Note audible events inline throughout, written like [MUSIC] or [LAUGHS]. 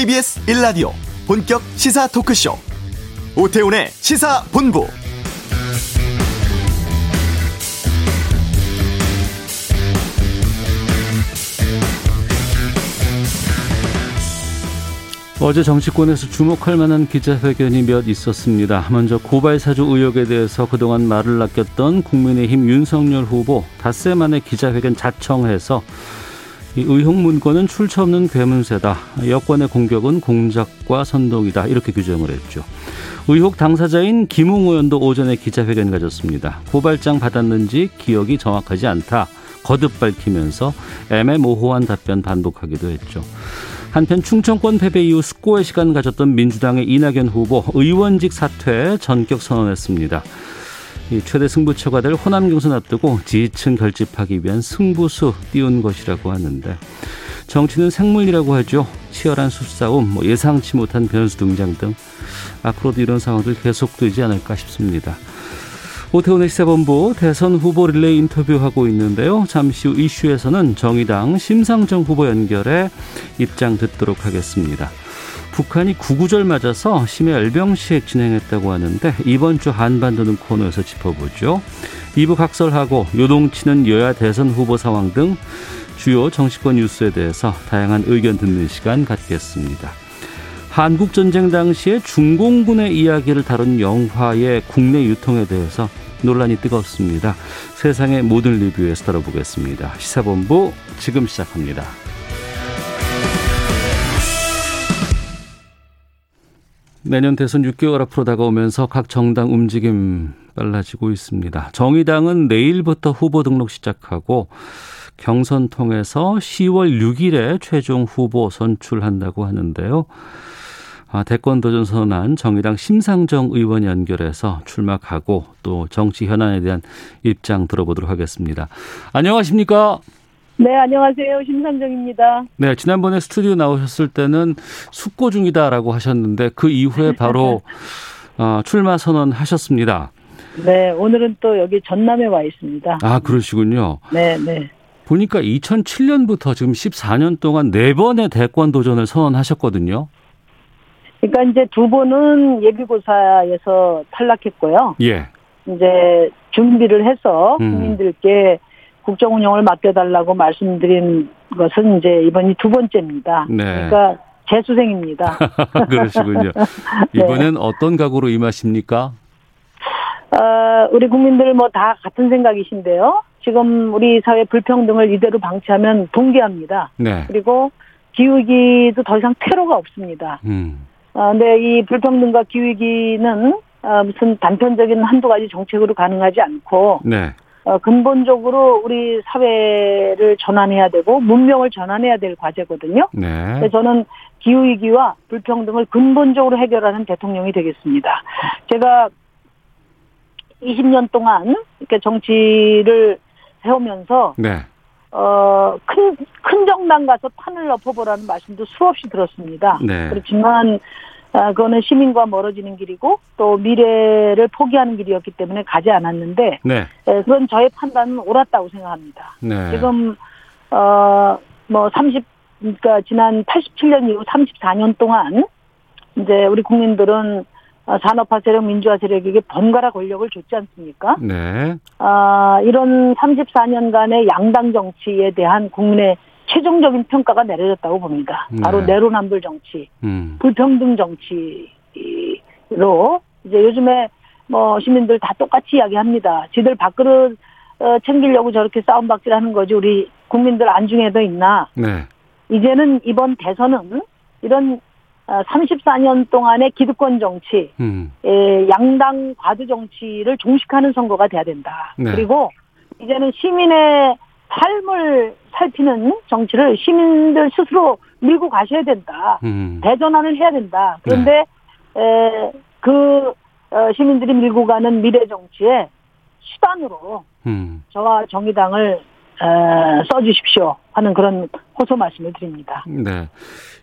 KBS 1라디오 본격 시사 토크쇼 오태훈의 시사본부 어제 정치권에서 주목할 만한 기자회견이 몇 있었습니다. 먼저 고발 사주 의혹에 대해서 그동안 말을 낚였던 국민의힘 윤석열 후보 닷새 만에 기자회견 자청해서 이 의혹 문건은 출처 없는 괴문세다. 여권의 공격은 공작과 선동이다. 이렇게 규정을 했죠. 의혹 당사자인 김웅 의원도 오전에 기자회견 가졌습니다. 고발장 받았는지 기억이 정확하지 않다. 거듭 밝히면서 애매모호한 답변 반복하기도 했죠. 한편 충청권 패배 이후 숙고의 시간 가졌던 민주당의 이낙연 후보 의원직 사퇴 전격 선언했습니다. 최대 승부처가 될 호남 경선 앞두고 지지층 결집하기 위한 승부수 띄운 것이라고 하는데 정치는 생물이라고 하죠. 치열한 수싸움, 뭐 예상치 못한 변수 등장 등 앞으로도 이런 상황들 계속되지 않을까 싶습니다. 오태훈의 시사본부 대선 후보 릴레이 인터뷰하고 있는데요. 잠시 후 이슈에서는 정의당 심상정 후보 연결해 입장 듣도록 하겠습니다. 북한이 구구절 맞아서 심해 열병식 진행했다고 하는데 이번 주 한반도는 코너에서 짚어보죠. 2부 각설하고 요동치는 여야 대선 후보 상황 등 주요 정치권 뉴스에 대해서 다양한 의견 듣는 시간 갖겠습니다. 한국 전쟁 당시에 중공군의 이야기를 다룬 영화의 국내 유통에 대해서 논란이 뜨겁습니다. 세상의 모든 리뷰에서 다뤄보겠습니다. 시사본부 지금 시작합니다. 내년 대선 6개월 앞으로 다가오면서 각 정당 움직임 빨라지고 있습니다. 정의당은 내일부터 후보 등록 시작하고 경선 통해서 10월 6일에 최종 후보 선출한다고 하는데요. 아, 대권 도전 선언한 정의당 심상정 의원 연결해서 출마하고 또 정치 현안에 대한 입장 들어보도록 하겠습니다. 안녕하십니까? 네, 안녕하세요. 심상정입니다. 네, 지난번에 스튜디오 나오셨을 때는 숙고 중이다라고 하셨는데 그 이후에 바로 [LAUGHS] 어, 출마 선언하셨습니다. 네, 오늘은 또 여기 전남에 와 있습니다. 아, 그러시군요. 네, 네. 보니까 2007년부터 지금 14년 동안 네 번의 대권 도전을 선언하셨거든요. 그러니까 이제 두 번은 예비고사에서 탈락했고요. 예. 이제 준비를 해서 음. 국민들께 국정 운영을 맡겨달라고 말씀드린 것은 이제 이번이 두 번째입니다. 네. 그러니까 재수생입니다. [LAUGHS] 그러시군요. [LAUGHS] 네. 이번엔 어떤 각오로 임하십니까? 어, 우리 국민들 뭐 다 같은 생각이신데요. 지금 우리 사회 불평등을 이대로 방치하면 붕괴합니다. 네. 그리고 기후위기도 더 이상 퇴로가 없습니다. 음. 아, 근데 이 불평등과 기후위기는 아, 무슨 단편적인 한두 가지 정책으로 가능하지 않고 네. 어, 근본적으로 우리 사회를 전환해야 되고 문명을 전환해야 될 과제거든요. 네. 그래서 저는 기후 위기와 불평등을 근본적으로 해결하는 대통령이 되겠습니다. 제가 20년 동안 이렇게 정치를 해오면서 네. 어, 큰, 큰 정당 가서 판을 엎어보라는 말씀도 수없이 들었습니다. 네. 그렇지만, 아, 그거는 시민과 멀어지는 길이고, 또 미래를 포기하는 길이었기 때문에 가지 않았는데, 네. 에, 그건 저의 판단은 옳았다고 생각합니다. 네. 지금, 어, 뭐, 30, 그러니까 지난 87년 이후 34년 동안, 이제 우리 국민들은 어, 산업화 세력, 민주화 세력에게 번갈아 권력을 줬지 않습니까? 네. 아, 이런 34년간의 양당 정치에 대한 국민의 최종적인 평가가 내려졌다고 봅니다. 바로 네. 내로남불 정치, 음. 불평등 정치로 이제 요즘에 뭐 시민들 다 똑같이 이야기합니다. 지들 밥그릇 어, 챙기려고 저렇게 싸움박질하는 거지 우리 국민들 안중에도 있나? 네. 이제는 이번 대선은 이런 34년 동안의 기득권 정치, 음. 에, 양당 과도 정치를 종식하는 선거가 돼야 된다. 네. 그리고 이제는 시민의 삶을 살피는 정치를 시민들 스스로 밀고 가셔야 된다. 음. 대전환을 해야 된다. 그런데 에, 그 어, 시민들이 밀고 가는 미래 정치의 수단으로 음. 저와 정의당을 에, 써주십시오 하는 그런 호소 말씀을 드립니다. 네.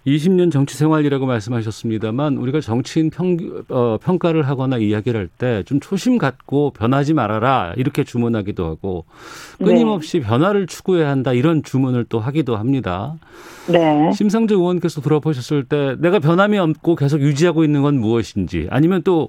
20년 정치 생활이라고 말씀하셨습니다만 우리가 정치인 평, 어, 평가를 하거나 이야기를 할 때 좀 초심 갖고 변하지 말아라 이렇게 주문하기도 하고 끊임없이 네. 변화를 추구해야 한다 이런 주문을 또 하기도 합니다. 네. 심상정 의원께서 들어보셨을 때 내가 변함이 없고 계속 유지하고 있는 건 무엇인지 아니면 또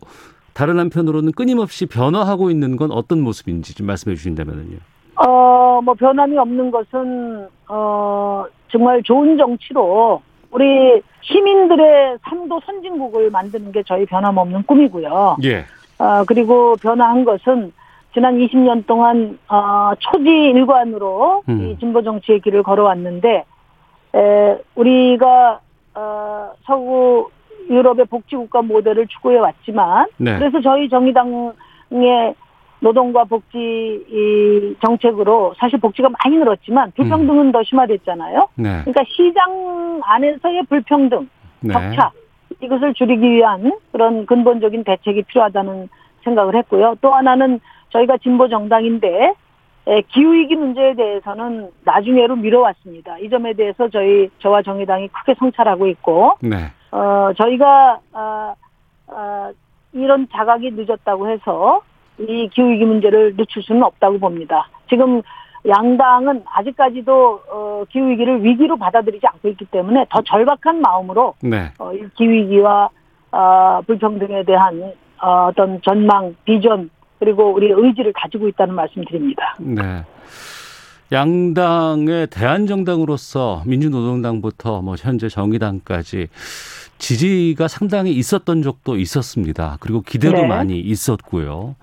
다른 한편으로는 끊임없이 변화하고 있는 건 어떤 모습인지 좀 말씀해 주신다면요. 어, 뭐 변함이 없는 것은 어 정말 좋은 정치로 우리 시민들의 삶도 선진국을 만드는 게 저희 변함없는 꿈이고요. 예. 어, 그리고 변화한 것은 지난 20년 동안 어, 초지 일관으로 음. 이 진보 정치의 길을 걸어왔는데 에, 우리가 어, 서구 유럽의 복지국가 모델을 추구해 왔지만 네. 그래서 저희 정의당의 노동과 복지 이 정책으로 사실 복지가 많이 늘었지만 불평등은 음. 더 심화됐잖아요. 네. 그러니까 시장 안에서의 불평등, 네. 격차 이것을 줄이기 위한 그런 근본적인 대책이 필요하다는 생각을 했고요. 또 하나는 저희가 진보 정당인데 기후위기 문제에 대해서는 나중에로 미뤄왔습니다. 이 점에 대해서 저희 저와 정의당이 크게 성찰하고 있고, 네. 어 저희가 어, 어, 이런 자각이 늦었다고 해서 이 기후위기 문제를 늦출 수는 없다고 봅니다. 지금 양당은 아직까지도 어, 기후위기를 위기로 받아들이지 않고 있기 때문에 더 절박한 마음으로 네. 어, 이 기후위기와 어, 불평등에 대한 어, 어떤 전망, 비전 그리고 우리 의지를 가지고 있다는 말씀드립니다. 네. 양당의 대한정당으로서 민주노동당부터 뭐 현재 정의당까지 지지가 상당히 있었던 적도 있었습니다. 그리고 기대도 네. 많이 있었고요.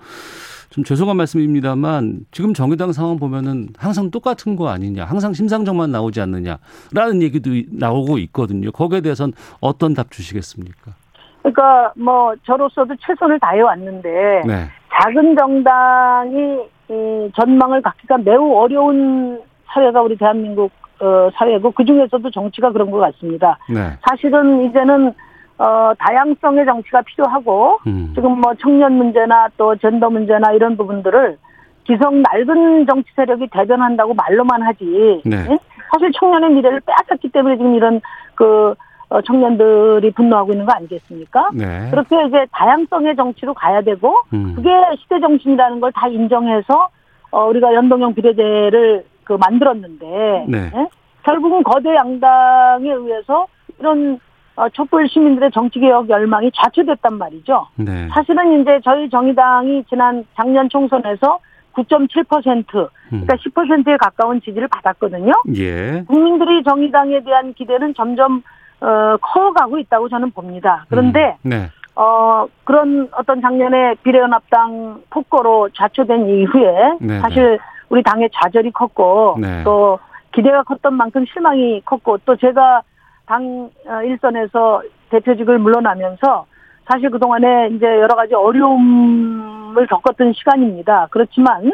좀 죄송한 말씀입니다만 지금 정의당 상황 보면은 항상 똑같은 거 아니냐, 항상 심상정만 나오지 않느냐라는 얘기도 나오고 있거든요. 거기에 대해서는 어떤 답 주시겠습니까? 그러니까 뭐 저로서도 최선을 다해 왔는데 네. 작은 정당이 이 전망을 갖기가 매우 어려운 사회가 우리 대한민국 어, 사회고 그 중에서도 정치가 그런 것 같습니다. 네. 사실은 이제는 어, 다양성의 정치가 필요하고 음. 지금 뭐 청년 문제나 또 젠더 문제나 이런 부분들을 기성 낡은 정치 세력이 대변한다고 말로만 하지. 네. 예? 사실 청년의 미래를 빼앗았기 때문에 지금 이런 그 어, 청년들이 분노하고 있는 거 아니겠습니까? 네. 그렇게 이제 다양성의 정치로 가야 되고 음. 그게 시대 정신이라는 걸 다 인정해서 어, 우리가 연동형 비례대를 그 만들었는데 네. 예? 결국은 거대 양당에 의해서 이런 어, 촛불 시민들의 정치개혁 열망이 좌초됐단 말이죠. 네. 사실은 이제 저희 정의당이 지난 작년 총선에서 9.7% 그러니까 음. 10%에 가까운 지지를 받았거든요. 예. 국민들이 정의당에 대한 기대는 점점 어, 커가고 있다고 저는 봅니다. 그런데 음. 네. 어, 그런 어떤 작년에 비례연합당 폭거로 좌초된 이후에 네, 네. 사실 우리 당의 좌절이 컸고 네. 또 기대가 컸던 만큼 실망이 컸고 또 제가 당 어, 일선에서 대표직을 물러나면서 사실 그동안에 이제 여러 가지 어려움을 겪었던 시간입니다. 그렇지만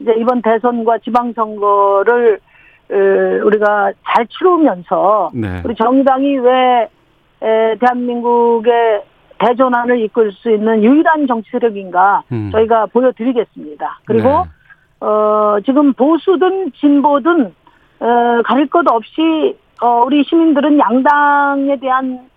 이제 이번 대선과 지방선거를 우리가 잘 치르면서 네. 우리 정의당이 왜 대한민국의 대전환을 이끌 수 있는 유일한 정치 세력인가 음. 저희가 보여드리겠습니다. 그리고 네. 어, 지금 보수든 진보든 어, 가릴 것 없이 어, 우리 시민들은 양당에 대한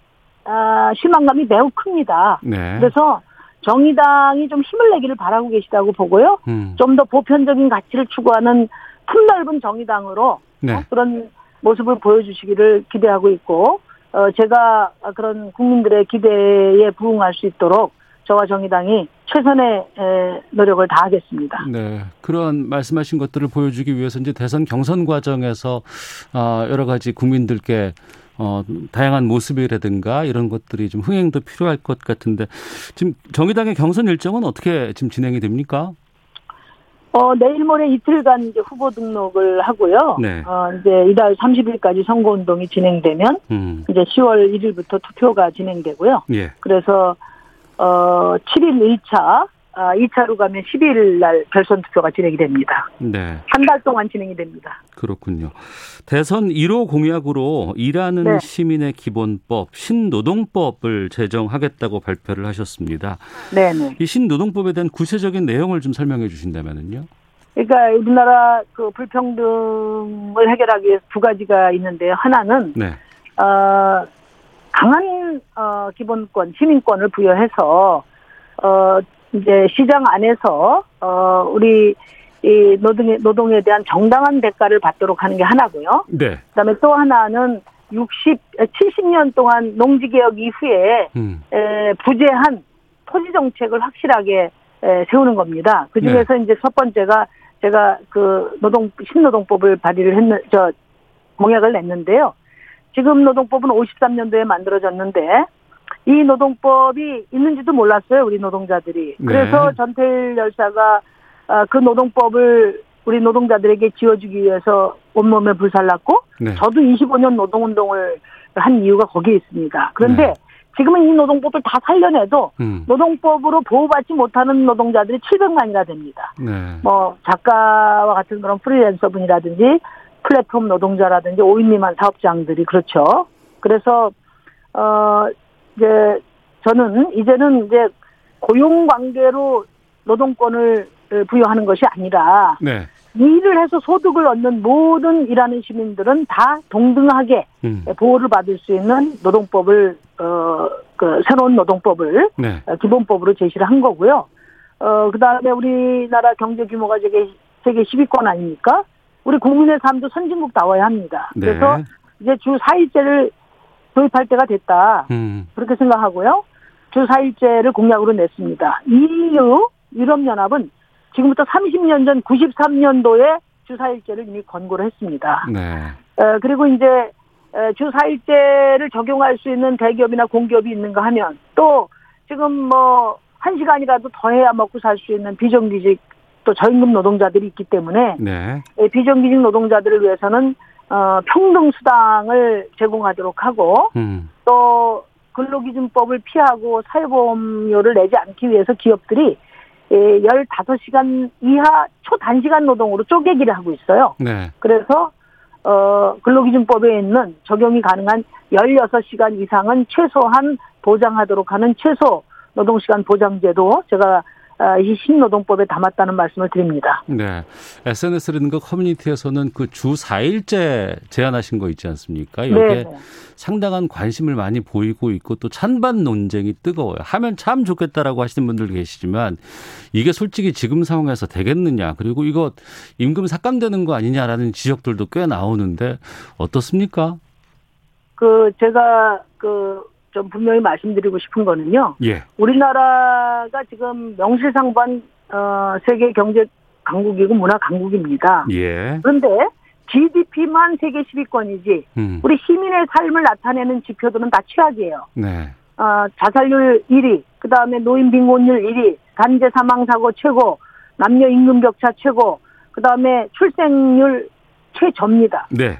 어, 실망감이 매우 큽니다. 네. 그래서 정의당이 좀 힘을 내기를 바라고 계시다고 보고요. 음. 좀더 보편적인 가치를 추구하는 품넓은 정의당으로 네. 어, 그런 모습을 보여주시기를 기대하고 있고 어, 제가 그런 국민들의 기대에 부응할 수 있도록 저와 정의당이 최선의 노력을 다하겠습니다. 네, 그런 말씀하신 것들을 보여주기 위해서 이제 대선 경선 과정에서 어, 여러 가지 국민들께 어, 다양한 모습이라든가 이런 것들이 좀 흥행도 필요할 것 같은데 지금 정의당의 경선 일정은 어떻게 지금 진행이 됩니까? 어, 내일 모레 이틀간 이제 후보 등록을 하고요. 네. 어, 이제 이달 30일까지 선거운동이 진행되면 음. 이제 10월 1일부터 투표가 진행되고요. 예. 그래서 어, 7일 1차, 아, 2차로 가면 12일 날 결선 투표가 진행이 됩니다. 네. 한 달 동안 진행이 됩니다. 그렇군요. 대선 1호 공약으로 일하는 네. 시민의 기본법, 신노동법을 제정하겠다고 발표를 하셨습니다. 네, 네. 이 신노동법에 대한 구체적인 내용을 좀 설명해 주신다면요. 그러니까 우리나라 그 불평등을 해결하기 위해서 두 가지가 있는데요. 하나는 네. 어, 강한 어, 기본권, 시민권을 부여해서 어, 이제 시장 안에서 어, 우리 이 노동에 노동에 대한 정당한 대가를 받도록 하는 게 하나고요. 네. 그다음에 또 하나는 60, 70년 동안 농지 개혁 이후에 음. 에, 부재한 토지 정책을 확실하게 에, 세우는 겁니다. 그 중에서 이제 첫 번째가 제가 그 노동 신노동법을 발의를 했는 저 공약을 냈는데요. 지금 노동법은 53년도에 만들어졌는데 이 노동법이 있는지도 몰랐어요 우리 노동자들이. 네. 그래서 전태일 열사가 아, 그 노동법을 우리 노동자들에게 지어주기 위해서 온몸에 불살랐고 네. 저도 25년 노동운동을 한 이유가 거기에 있습니다. 그런데 네. 지금은 이 노동법을 다 살려내도 음. 노동법으로 보호받지 못하는 노동자들이 700만이나 됩니다. 네. 뭐 작가와 같은 그런 프리랜서 분이라든지 플랫폼 노동자라든지 5인 미만 사업장들이 그렇죠. 그래서 어 이제 저는 이제는 이제 고용 관계로 노동권을 부여하는 것이 아니라 네. 일을 해서 소득을 얻는 모든 일하는 시민들은 다 동등하게 음. 보호를 받을 수 있는 노동법을 어 그 새로운 노동법을 네. 어, 기본법으로 제시를 한 거고요. 어 그다음에 우리나라 경제 규모가 세계 세계 10위권 아닙니까? 우리 국민의 삶도 선진국다워야 합니다. 네. 그래서 이제 주 4일제를 도입할 때가 됐다. 음. 그렇게 생각하고요. 주 4일제를 공약으로 냈습니다. EU 유럽연합은 지금부터 30년 전 93년도에 주 4일제를 이미 권고를 했습니다. 네. 어, 그리고 이제 에, 주 4일제를 적용할 수 있는 대기업이나 공기업이 있는가 하면 또 지금 뭐 한 시간이라도 더 해야 먹고 살 수 있는 비정규직 또 저임금 노동자들이 있기 때문에 네. 에, 비정규직 노동자들을 위해서는 어, 평등 수당을 제공하도록 하고 음. 또 근로기준법을 피하고 사회보험료를 내지 않기 위해서 기업들이 예, 15시간 이하 초단시간 노동으로 쪼개기를 하고 있어요. 네. 그래서 어, 근로기준법에 있는 적용이 가능한 16시간 이상은 최소한 보장하도록 하는 최소 노동시간 보장제도 제가 아, 이 신노동법에 담았다는 말씀을 드립니다. 네. SNS라든가 커뮤니티에서는 그 주 4일째 제안하신 거 있지 않습니까? 여기에 네. 상당한 관심을 많이 보이고 있고 또 찬반 논쟁이 뜨거워요. 하면 참 좋겠다라고 하시는 분들 계시지만 이게 솔직히 지금 상황에서 되겠느냐. 그리고 이거 임금 삭감되는 거 아니냐라는 지적들도 꽤 나오는데 어떻습니까? 그 제가 그 좀 분명히 말씀드리고 싶은 거는요. 예. 우리나라가 지금 명실상부한 어, 세계 경제 강국이고 문화 강국입니다. 예. 그런데 GDP만 세계 10위권이지 음. 우리 시민의 삶을 나타내는 지표들은 다 최악이에요. 네. 어, 자살률 1위, 그 다음에 노인 빈곤율 1위, 단체 사망 사고 최고, 남녀 임금 격차 최고, 그 다음에 출생률 최저입니다. 네.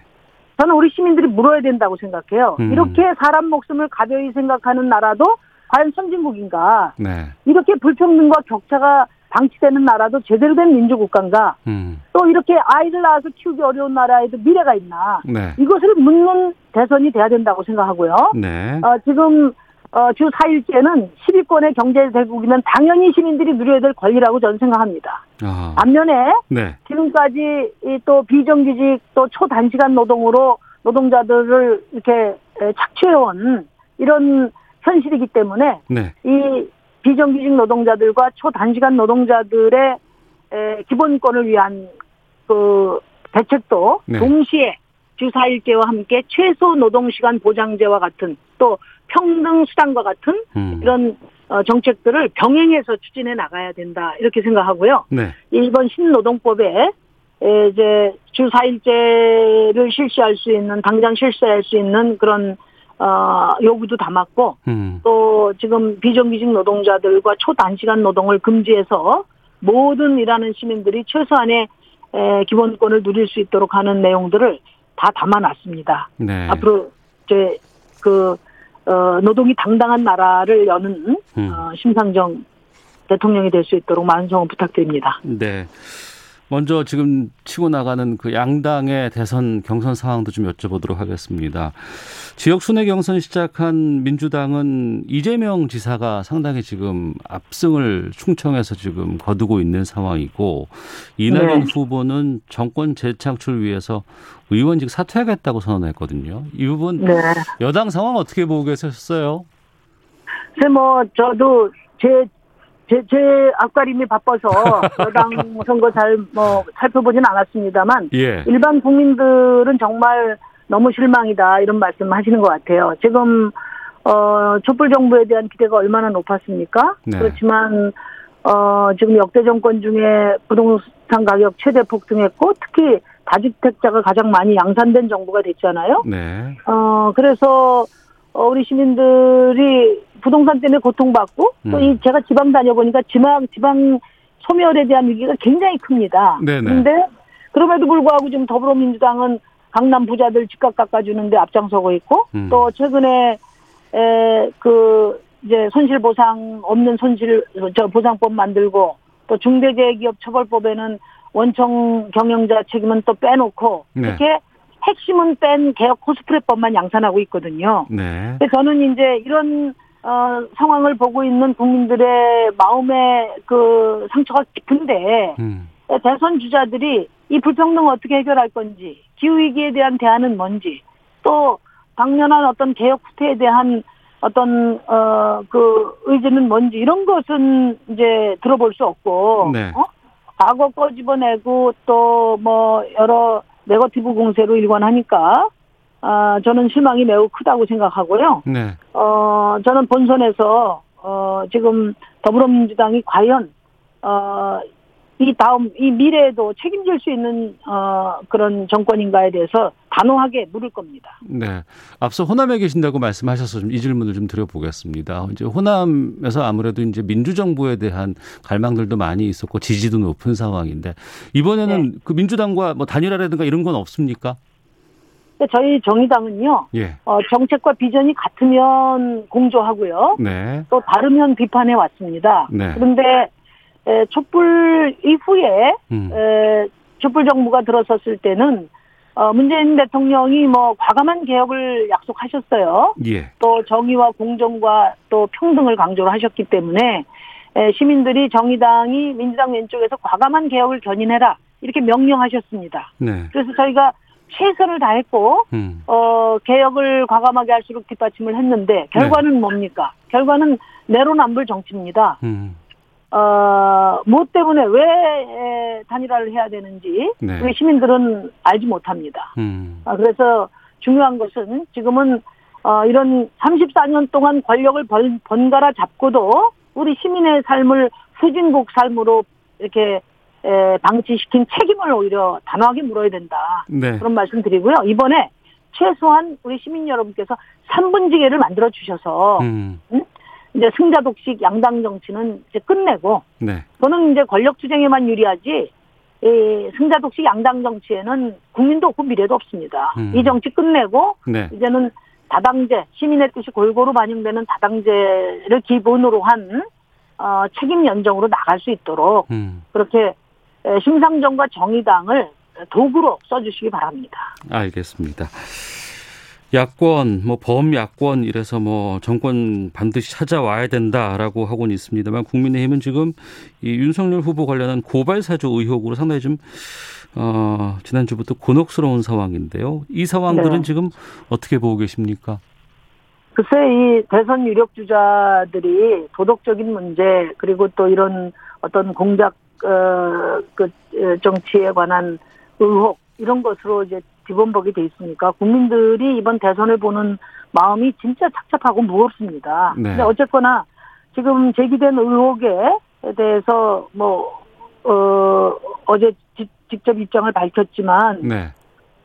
저는 우리 시민들이 물어야 된다고 생각해요. 음. 이렇게 사람 목숨을 가벼이 생각하는 나라도 과연 선진국인가? 네. 이렇게 불평등과 격차가 방치되는 나라도 제대로 된 민주국가인가? 음. 또 이렇게 아이를 낳아서 키우기 어려운 나라에도 미래가 있나? 네. 이것을 묻는 대선이 돼야 된다고 생각하고요. 네. 어, 지금 어, 주 4일째는 10위권의 경제 대국이면 당연히 시민들이 누려야 될 권리라고 저는 생각합니다. 아. 반면에 네. 지금까지 이또 비정규직 또 초단시간 노동으로 노동자들을 이렇게 에, 착취해온 이런 현실이기 때문에 네. 이 비정규직 노동자들과 초단시간 노동자들의 에, 기본권을 위한 그 대책도 네. 동시에 주 4일제와 함께 최소 노동시간 보장제와 같은 또 평등 수당과 같은 음. 이런 어, 정책들을 병행해서 추진해 나가야 된다 이렇게 생각하고요. 네. 이번 신노동법에 에, 이제 주 4일제를 실시할 수 있는 당장 실시할 수 있는 그런 어, 요구도 담았고 음. 또 지금 비정규직 노동자들과 초단시간 노동을 금지해서 모든 일하는 시민들이 최소한의 에, 기본권을 누릴 수 있도록 하는 내용들을 다 담아놨습니다. 네. 앞으로 이제 그 어, 노동이 당당한 나라를 여는 음. 어, 심상정 대통령이 될 수 있도록 많은 성원 부탁드립니다. 네. 먼저 지금 치고 나가는 그 양당의 대선 경선 상황도 좀 여쭤보도록 하겠습니다. 지역 순회 경선 시작한 민주당은 이재명 지사가 상당히 지금 압승을 충청해서 지금 거두고 있는 상황이고 이낙연 네. 후보는 정권 재창출 위해서 의원직 사퇴하겠다고 선언했거든요. 이 부분 네. 여당 상황 어떻게 보고 계셨어요? 글쎄 뭐 저도 제 제, 제 앞가림이 바빠서 [LAUGHS] 여당 선거 잘 뭐 살펴보진 않았습니다만 예. 일반 국민들은 정말 너무 실망이다 이런 말씀 하시는 것 같아요. 지금 어 촛불 정부에 대한 기대가 얼마나 높았습니까? 네. 그렇지만 어 지금 역대 정권 중에 부동산 가격 최대 폭등했고 특히 다주택자가 가장 많이 양산된 정부가 됐잖아요. 네. 어 그래서 어, 우리 시민들이 부동산 때문에 고통받고 음. 또이 제가 지방 다녀보니까 지방 지방 소멸에 대한 위기가 굉장히 큽니다. 네네. 그런데 그럼에도 불구하고 지금 더불어민주당은 강남 부자들 집값 깎아주는데 앞장서고 있고 음. 또 최근에 에 그 이제 손실 보상 없는 손실 저 보상법 만들고 또 중대재해기업 처벌법에는 원청 경영자 책임은 또 빼놓고 네. 이렇게 핵심은 뺀 개혁 코스프레법만 양산하고 있거든요. 네. 저는 이제 이런 어, 상황을 보고 있는 국민들의 마음의 그 상처가 깊은데 음. 대선 주자들이 이 불평등 어떻게 해결할 건지 기후 위기에 대한 대안은 뭔지 또 당연한 어떤 개혁 후퇴에 대한 어떤 어 그 의지는 뭔지 이런 것은 이제 들어볼 수 없고 네. 어? 과거 꺼집어내고 또 뭐 여러 네거티브 공세로 일관하니까 아 저는 실망이 매우 크다고 생각하고요. 네. 어 저는 본선에서 어 지금 더불어민주당이 과연 어 이 다음 이 미래에도 책임질 수 있는 어 그런 정권인가에 대해서 단호하게 물을 겁니다. 네. 앞서 호남에 계신다고 말씀하셔서 좀 이 질문을 좀 드려보겠습니다. 이제 호남에서 아무래도 이제 민주정부에 대한 갈망들도 많이 있었고 지지도 높은 상황인데 이번에는 네. 그 민주당과 뭐 단일화라든가 이런 건 없습니까? 저희 정의당은요. 예. 어, 정책과 비전이 같으면 공조하고요. 네. 또 다르면 비판해 왔습니다. 네. 그런데 에, 촛불 이후에 음. 에, 촛불 정부가 들어섰을 때는 어, 문재인 대통령이 뭐 과감한 개혁을 약속하셨어요. 예. 또 정의와 공정과 또 평등을 강조를 하셨기 때문에 에, 시민들이 정의당이 민주당 왼쪽에서 과감한 개혁을 견인해라 이렇게 명령하셨습니다. 네. 그래서 저희가 최선을 다했고 음. 어, 개혁을 과감하게 할수록 뒷받침을 했는데 결과는 네. 뭡니까? 결과는 내로남불 정치입니다. 음. 어, 뭐 때문에 왜 단일화를 해야 되는지 네. 우리 시민들은 알지 못합니다. 음. 아, 그래서 중요한 것은 지금은 어, 이런 34년 동안 권력을 번, 번갈아 잡고도 우리 시민의 삶을 후진국 삶으로 이렇게 에, 방치시킨 책임을 오히려 단호하게 물어야 된다. 네. 그런 말씀 드리고요. 이번에 최소한 우리 시민 여러분께서 3분지계를 만들어 주셔서 음. 응? 이제 승자 독식 양당 정치는 이제 끝내고 네. 저는 이제 권력 투쟁에만 유리하지 이 승자 독식 양당 정치에는 국민도 없고 미래도 없습니다. 음. 이 정치 끝내고 네. 이제는 다당제 시민의 뜻이 골고루 반영되는 다당제를 기본으로 한 어, 책임 연정으로 나갈 수 있도록 음. 그렇게 심상정과 정의당을 도구로 써주시기 바랍니다. 알겠습니다. 야권, 뭐 범야권 이래서 뭐 정권 반드시 찾아와야 된다라고 하고는 있습니다만 국민의힘은 지금 이 윤석열 후보 관련한 고발 사주 의혹으로 상당히 좀 어, 지난주부터 곤혹스러운 상황인데요. 이 상황들은 네. 지금 어떻게 보고 계십니까? 글쎄 이 대선 유력 주자들이 도덕적인 문제 그리고 또 이런 어떤 공작 어그 어, 정치에 관한 의혹 이런 것으로 이제 기본법이 돼 있으니까 국민들이 이번 대선을 보는 마음이 진짜 착잡하고 무겁습니다. 네. 근데 어쨌거나 지금 제기된 의혹에 대해서 뭐, 어, 어제 지, 직접 입장을 밝혔지만, 네.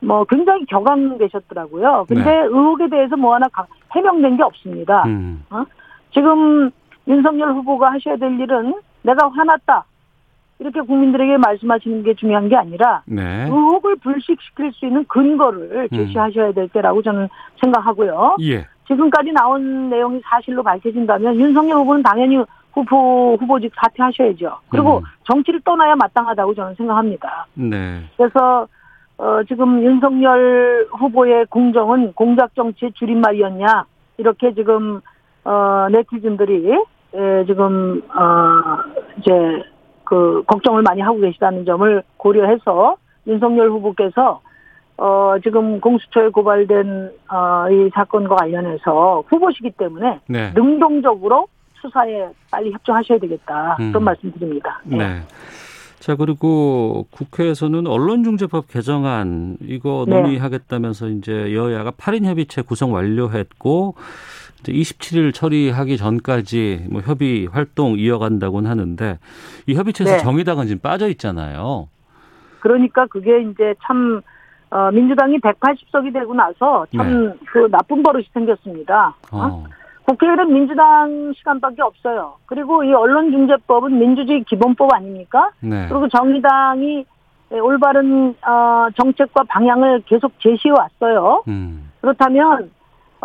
뭐 굉장히 격앙되셨더라고요. 근데 네. 의혹에 대해서 뭐 하나 해명된 게 없습니다. 음. 어? 지금 윤석열 후보가 하셔야 될 일은 내가 화났다. 이렇게 국민들에게 말씀하시는 게 중요한 게 아니라 네. 의혹을 불식시킬 수 있는 근거를 음. 제시하셔야 될 때라고 저는 생각하고요. 예. 지금까지 나온 내용이 사실로 밝혀진다면 윤석열 후보는 당연히 후보 후보직 사퇴하셔야죠. 그리고 음. 정치를 떠나야 마땅하다고 저는 생각합니다. 네. 그래서 어, 지금 윤석열 후보의 공정은 공작 정치의 줄임말이었냐 이렇게 지금 어, 네티즌들이 에, 지금 어, 이제 그 걱정을 많이 하고 계시다는 점을 고려해서 윤석열 후보께서 어, 지금 공수처에 고발된 어, 이 사건과 관련해서 후보시기 때문에 네. 능동적으로 수사에 빨리 협조하셔야 되겠다 음. 그런 말씀드립니다. 예. 네. 자 그리고 국회에서는 언론중재법 개정안 이거 네. 논의하겠다면서 이제 여야가 8인 협의체 구성 완료했고 27일 처리하기 전까지 뭐 협의 활동 이어간다고는 하는데 이 협의체에서 네. 정의당은 지금 빠져 있잖아요. 그러니까 그게 이제 참 어, 민주당이 180석이 되고 나서 참그 나쁜 버릇이 생겼습니다. 어? 어. 국회에는 민주당 시간밖에 없어요. 그리고 이 언론중재법은 민주주의 기본법 아닙니까? 네. 그리고 정의당이 올바른 어, 정책과 방향을 계속 제시해 왔어요. 음. 그렇다면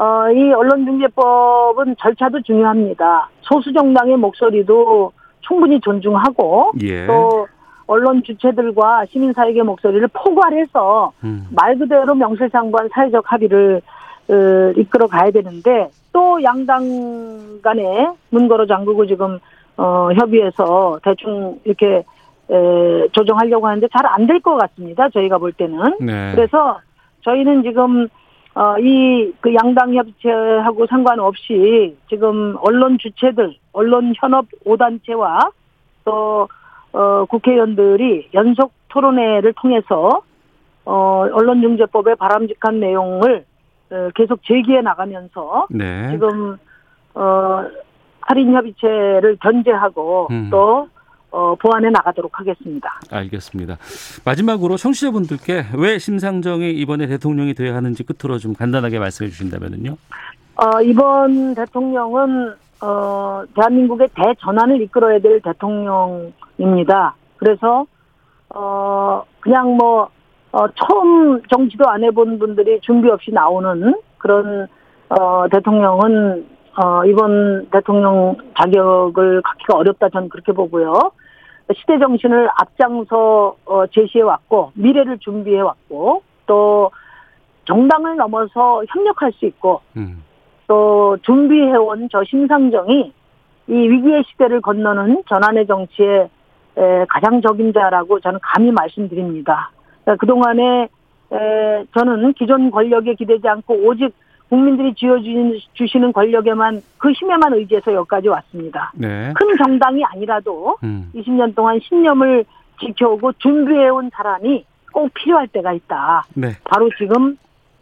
어, 이 언론중재법은 절차도 중요합니다. 소수 정당의 목소리도 충분히 존중하고 예. 또 언론 주체들과 시민사회의 목소리를 포괄해서 음. 말 그대로 명실상부한 사회적 합의를 어, 이끌어 가야 되는데 또 양당 간에 문 걸어 잠그고 지금 어, 협의해서 대충 이렇게 에, 조정하려고 하는데 잘 안 될 것 같습니다. 저희가 볼 때는. 네. 그래서 저희는 지금 어, 이 그 양당 협의체하고 상관없이 지금 언론 주체들, 언론 현업 5단체와 또 어, 국회의원들이 연속 토론회를 통해서 어, 언론중재법의 바람직한 내용을 어, 계속 제기해 나가면서 네. 지금 어, 할인 협의체를 견제하고 음. 또 어, 보완해 나가도록 하겠습니다. 알겠습니다. 마지막으로 청취자분들께 왜 심상정이 이번에 대통령이 돼야 하는지 끝으로 좀 간단하게 말씀해 주신다면요. 어, 이번 대통령은 어, 대한민국의 대전환을 이끌어야 될 대통령입니다. 그래서 어, 그냥 뭐 어, 처음 정치도 안 해본 분들이 준비 없이 나오는 그런 어, 대통령은 어, 이번 대통령 자격을 갖기가 어렵다 저는 그렇게 보고요. 시대 정신을 앞장서 어, 제시해 왔고 미래를 준비해 왔고 또 정당을 넘어서 협력할 수 있고 음. 또 준비해 온 저 심상정이 이 위기의 시대를 건너는 전환의 정치의 에, 가장 적임자라고 저는 감히 말씀드립니다. 그러니까 그동안에 에, 저는 기존 권력에 기대지 않고 오직 국민들이 쥐어주시는 권력에만 그 힘에만 의지해서 여기까지 왔습니다. 네. 큰 정당이 아니라도 음. 20년 동안 신념을 지켜오고 준비해온 사람이 꼭 필요할 때가 있다. 네. 바로 지금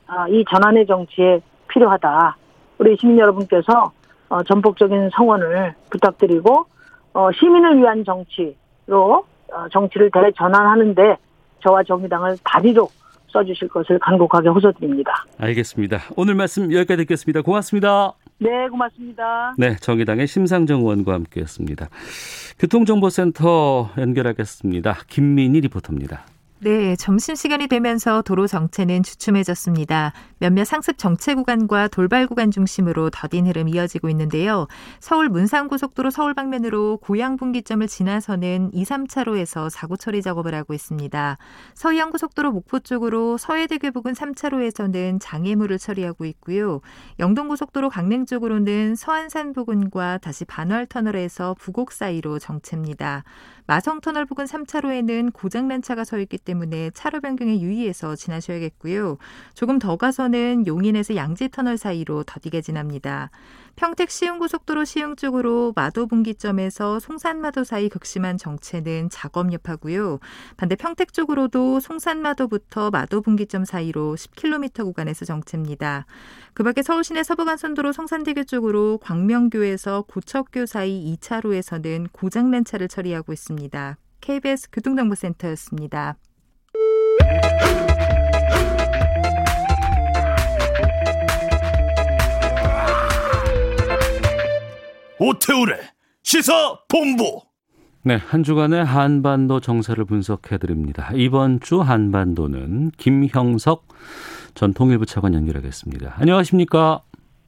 아, 이 전환의 정치에 필요하다. 우리 시민 여러분께서 어, 전폭적인 성원을 부탁드리고 어, 시민을 위한 정치로 어, 정치를 대전환하는데 저와 정의당을 다리로 써주실 것을 간곡하게 호소드립니다. 알겠습니다. 오늘 말씀 여기까지 듣겠습니다. 고맙습니다. 네, 고맙습니다. 네, 정의당의 심상정 의원과 함께했습니다. 교통정보센터 연결하겠습니다. 김민희 리포터입니다. 네, 점심시간이 되면서 도로 정체는 주춤해졌습니다. 몇몇 상습 정체 구간과 돌발 구간 중심으로 더딘 흐름 이어지고 있는데요. 서울 문산고속도로 서울 방면으로 고양 분기점을 지나서는 2, 3차로에서 사고 처리 작업을 하고 있습니다. 서해안고속도로 목포 쪽으로 서해대교 부근 3차로에서는 장애물을 처리하고 있고요. 영동고속도로 강릉 쪽으로는 서안산 부근과 다시 반월터널에서 부곡 사이로 정체입니다. 마성터널 부근 3차로에는 고장난 차가 서 있기 때문에 차로 변경에 유의해서 지나셔야겠고요. 조금 더 가서는 용인에서 양지터널 사이로 더디게 지납니다. 평택 시흥고속도로 시흥 쪽으로 마도 분기점에서 송산마도 사이 극심한 정체는 작업 여파고요. 반대 평택 쪽으로도 송산마도부터 마도 분기점 사이로 10km 구간에서 정체입니다. 그 밖에 서울시내 서부간선도로 송산대교 쪽으로 광명교에서 고척교 사이 2차로에서는 고장난 차를 처리하고 있습니다. KBS 교통정보센터였습니다. 오태우래 시사 본부 네, 한 주간의 한반도 정세를 분석해 드립니다. 이번 주 한반도는 김형석 전 통일부 차관 연결하겠습니다. 안녕하십니까?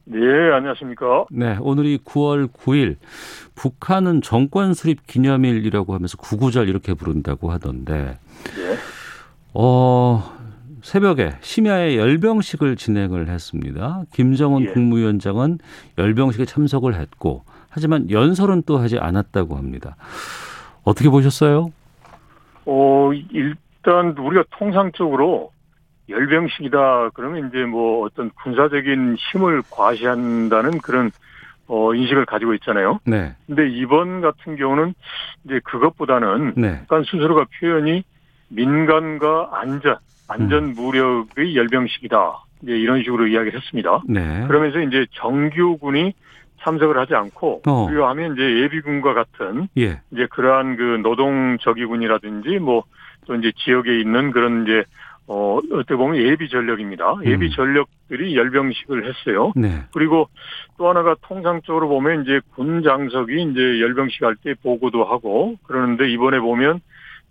네, 안녕하십니까. 네, 오늘이 9월 9일 북한은 정권 수립 기념일이라고 하면서 구구절 이렇게 부른다고 하던데 네. 어, 새벽에 심야에 열병식을 진행을 했습니다. 김정은 예. 국무위원장은 열병식에 참석을 했고 하지만 연설은 또 하지 않았다고 합니다. 어떻게 보셨어요? 어, 일단 우리가 통상적으로 열병식이다 그러면 이제 뭐 어떤 군사적인 힘을 과시한다는 그런 어, 인식을 가지고 있잖아요. 네. 근데 이번 같은 경우는 이제 그것보다는 네. 북한 스스로가 표현이 민간과 안전, 안전 무력의 열병식이다. 이제 이런 식으로 이야기를 했습니다. 네. 그러면서 이제 정규군이 참석을 하지 않고 어. 우리가 하면 이제 예비군과 같은 예. 이제 그러한 그 노동 저기군이라든지 뭐 또 이제 지역에 있는 그런 이제 어 어떻게 보면 예비 전력입니다. 예비 음. 전력들이 열병식을 했어요. 네. 그리고 또 하나가 통상적으로 보면 이제 군 장석이 이제 열병식 할 때 보고도 하고 그러는데 이번에 보면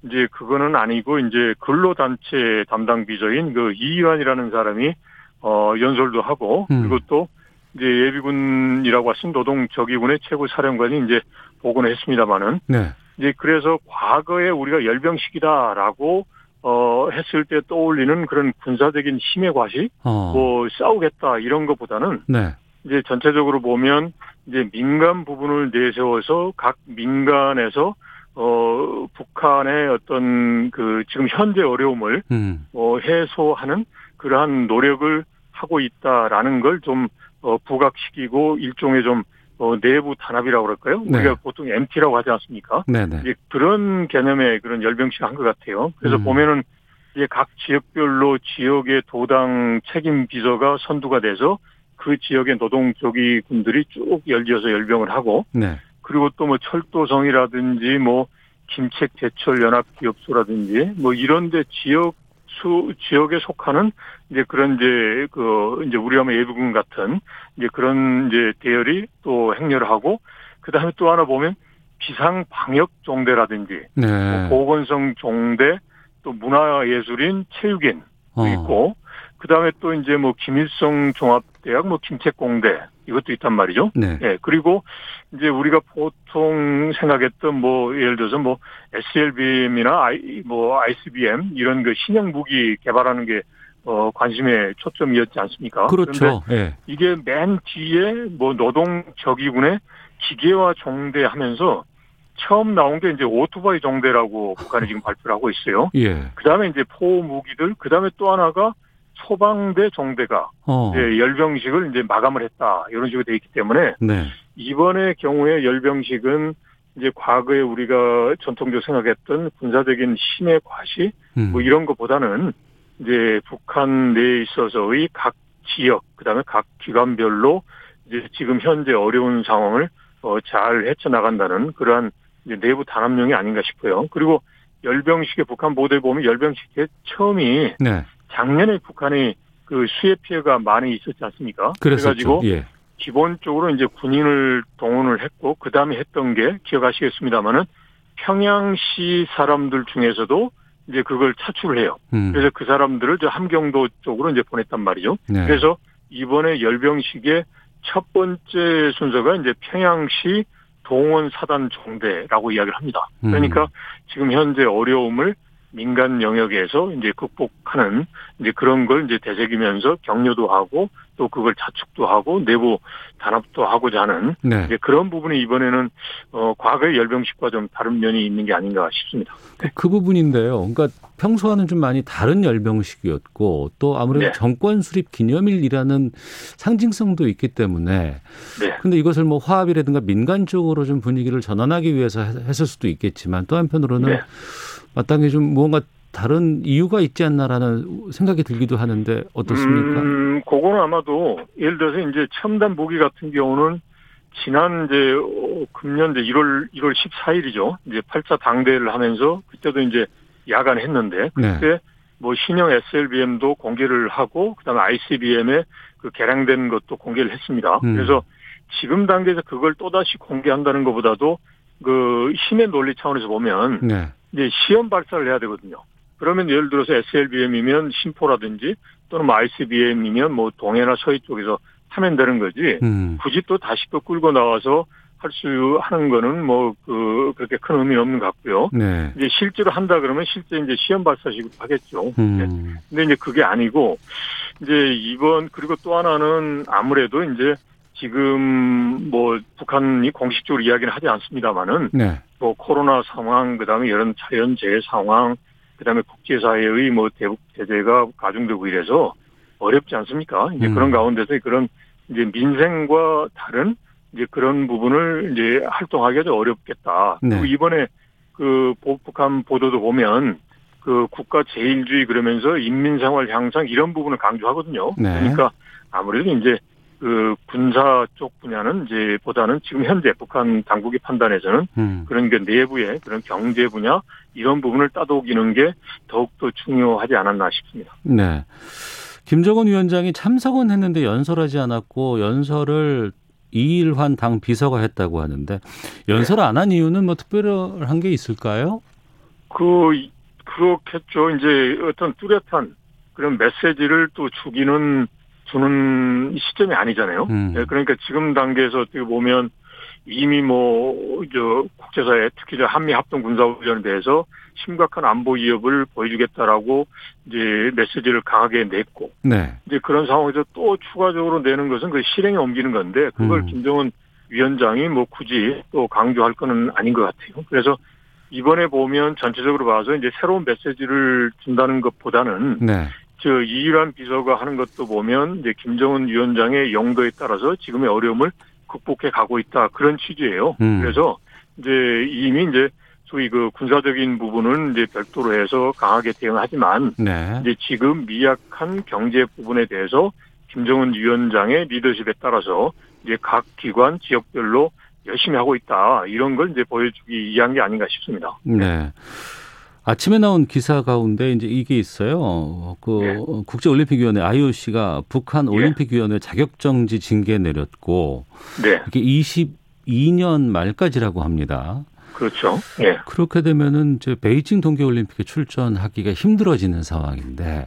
이제 그거는 아니고 이제 근로단체 담당 비서인 그 이완이라는 사람이 어 연설도 하고 음. 그리고 또 이제 예비군이라고 하신 노동 저기군의 최고 사령관이 이제 보고는 했습니다마는 네. 이제 그래서 과거에 우리가 열병식이다라고 어 했을 때 떠올리는 그런 군사적인 힘의 과시, 어. 뭐 싸우겠다 이런 것보다는 네. 이제 전체적으로 보면 이제 민간 부분을 내세워서 각 민간에서 어 북한의 어떤 그 지금 현재 어려움을 음. 어 해소하는 그러한 노력을 하고 있다라는 걸좀 어, 부각시키고 일종의 좀 어, 내부 탄압이라고 그럴까요? 네. 우리가 보통 MT라고 하지 않습니까? 네, 네. 이제 그런 개념의 그런 열병식 한것 같아요. 그래서 음. 보면은 이제 각 지역별로 지역의 도당 책임 비서가 선두가 돼서 그 지역의 노동 조기 군들이 쭉 열려서 열병을 하고 네. 그리고 또 뭐 철도성이라든지 뭐 김책 제철 연합 기업소라든지 뭐 이런데 지역 수 지역에 속하는 이제 그런 이제 그 이제 우리가 뭐 예비군 같은 이제 그런 이제 대열이 또 행렬을 하고 그 다음에 또 하나 보면 비상 방역 종대라든지 네. 뭐 보건성 종대 또 문화예술인 체육인 도 어. 있고 그 다음에 또 이제 뭐 김일성 종합대학 뭐 김책공대 이것도 있단 말이죠. 네. 예, 그리고 이제 우리가 보통 생각했던 뭐 예를 들어서 뭐 SLBM이나 I, 뭐 ICBM 이런 그 신형 무기 개발하는 게 어, 관심의 초점이었지 않습니까? 그렇죠. 예. 이게 맨 뒤에 뭐 노동 저기군의 기계화 종대 하면서 처음 나온 게 이제 오토바이 종대라고 북한이 지금 발표를 하고 있어요. 예. 그 다음에 이제 포 무기들, 그 다음에 또 하나가 소방대 종대가 어. 이제 열병식을 이제 마감을 했다 이런 식으로 돼 있기 때문에 네. 이번의 경우에 열병식은 이제 과거에 우리가 전통적으로 생각했던 군사적인 힘의 과시 음. 뭐 이런 것보다는 이제 북한 내에 있어서의 각 지역 그다음에 각 기관별로 이제 지금 현재 어려운 상황을 어, 잘 헤쳐나간다는 그러한 이제 내부 단합령이 아닌가 싶어요. 그리고 열병식의 북한 보도에 보면 열병식의 처음이 네. 작년에 북한이 그 수해 피해가 많이 있었지 않습니까? 그랬었죠. 그래가지고 예. 기본적으로 이제 군인을 동원을 했고 그 다음에 했던 게 기억하시겠습니다마는 평양시 사람들 중에서도 이제 그걸 차출을 해요. 음. 그래서 그 사람들을 저 함경도 쪽으로 이제 보냈단 말이죠. 네. 그래서 이번에 열병식의 첫 번째 순서가 이제 평양시 동원 사단 종대라고 이야기를 합니다. 음. 그러니까 지금 현재 어려움을 민간 영역에서 이제 극복하는 이제 그런 걸 이제 되새기면서 격려도 하고 또 그걸 자축도 하고 내부 단합도 하고자 하는 네. 이제 그런 부분이 이번에는 어 과거의 열병식과 좀 다른 면이 있는 게 아닌가 싶습니다. 그, 그 부분인데요. 그러니까 평소와는 좀 많이 다른 열병식이었고 또 아무래도 네. 정권 수립 기념일이라는 상징성도 있기 때문에 네. 근데 이것을 뭐 화합이라든가 민간 쪽으로 좀 분위기를 전환하기 위해서 했- 했을 수도 있겠지만 또 한편으로는 네. 마땅히 좀 무언가 다른 이유가 있지 않나라는 생각이 들기도 하는데 어떻습니까? 음, 그거는 아마도 예를 들어서 이제 첨단 무기 같은 경우는 지난 이제 어, 금년 이제 1월 1월 14일이죠. 이제 8차 당대를 하면서 그때도 이제 야간했는데 네. 그때 뭐 신형 SLBM도 공개를 하고 그다음에 ICBM의 그 개량된 것도 공개를 했습니다. 음. 그래서 지금 단계에서 그걸 또 다시 공개한다는 것보다도 그 힘의 논리 차원에서 보면 네. 이제 시험 발사를 해야 되거든요. 그러면 예를 들어서 SLBM이면 심포라든지 또는 뭐 ICBM이면 뭐 동해나 서해 쪽에서 하면 되는 거지. 음. 굳이 또 다시 또 끌고 나와서 할 수 하는 거는 뭐 그 그렇게 큰 의미는 없는 것 같고요. 네. 이제 실제로 한다 그러면 실제 이제 시험 발사식으로 하겠죠. 네. 음. 근데 이제 그게 아니고 이제 이번 그리고 또 하나는 아무래도 이제 지금 뭐 북한이 공식적으로 이야기는 하지 않습니다만은 네. 뭐 코로나 상황 그다음에 이런 자연재해 상황 그다음에 국제사회의 뭐 대북 제재가 가중되고 이래서 어렵지 않습니까? 이제 음. 그런 가운데서 그런 이제 민생과 다른 이제 그런 부분을 이제 활동하기가 좀 어렵겠다. 네. 그리고 이번에 그 보- 북한 보도도 보면 그 국가 제일주의 그러면서 인민생활 향상 이런 부분을 강조하거든요. 네. 그러니까 아무래도 이제 그 군사 쪽 분야는 이제 보다는 지금 현재 북한 당국의 판단에서는 음. 그런 게 내부의 그런 경제 분야 이런 부분을 따돌기는 게 더욱더 중요하지 않았나 싶습니다. 네. 김정은 위원장이 참석은 했는데 연설하지 않았고 연설을 이일환 당 비서가 했다고 하는데 연설 안한 이유는 뭐 특별한 게 있을까요? 그 그렇겠죠. 이제 어떤 뚜렷한 그런 메시지를 또 주기는 주는 시점이 아니잖아요. 음. 네, 그러니까 지금 단계에서 어떻게 보면 이미 뭐 저 국제사회 특히 저 한미 합동 군사훈련에 대해서 심각한 안보 위협을 보여주겠다라고 이제 메시지를 강하게 냈고 네. 이제 그런 상황에서 또 추가적으로 내는 것은 그 실행에 옮기는 건데 그걸 음. 김정은 위원장이 뭐 굳이 또 강조할 거는 아닌 것 같아요. 그래서 이번에 보면 전체적으로 봐서 이제 새로운 메시지를 준다는 것보다는 네. 저 이일환 비서가 하는 것도 보면 이제 김정은 위원장의 용도에 따라서 지금의 어려움을 극복해 가고 있다 그런 취지예요. 음. 그래서 이제 이미 이제 소위 그 군사적인 부분은 이제 별도로 해서 강하게 대응하지만 네. 이제 지금 미약한 경제 부분에 대해서 김정은 위원장의 리더십에 따라서 이제 각 기관 지역별로 열심히 하고 있다 이런 걸 이제 보여주기 위한 게 아닌가 싶습니다. 네. 아침에 나온 기사 가운데 이제 이게 있어요. 그 예. 국제올림픽위원회 IOC가 북한 예. 올림픽위원회 자격정지 징계 내렸고 네, 이게 22년 말까지라고 합니다. 그렇죠. 예, 그렇게 되면은 이제 베이징 동계올림픽에 출전하기가 힘들어지는 상황인데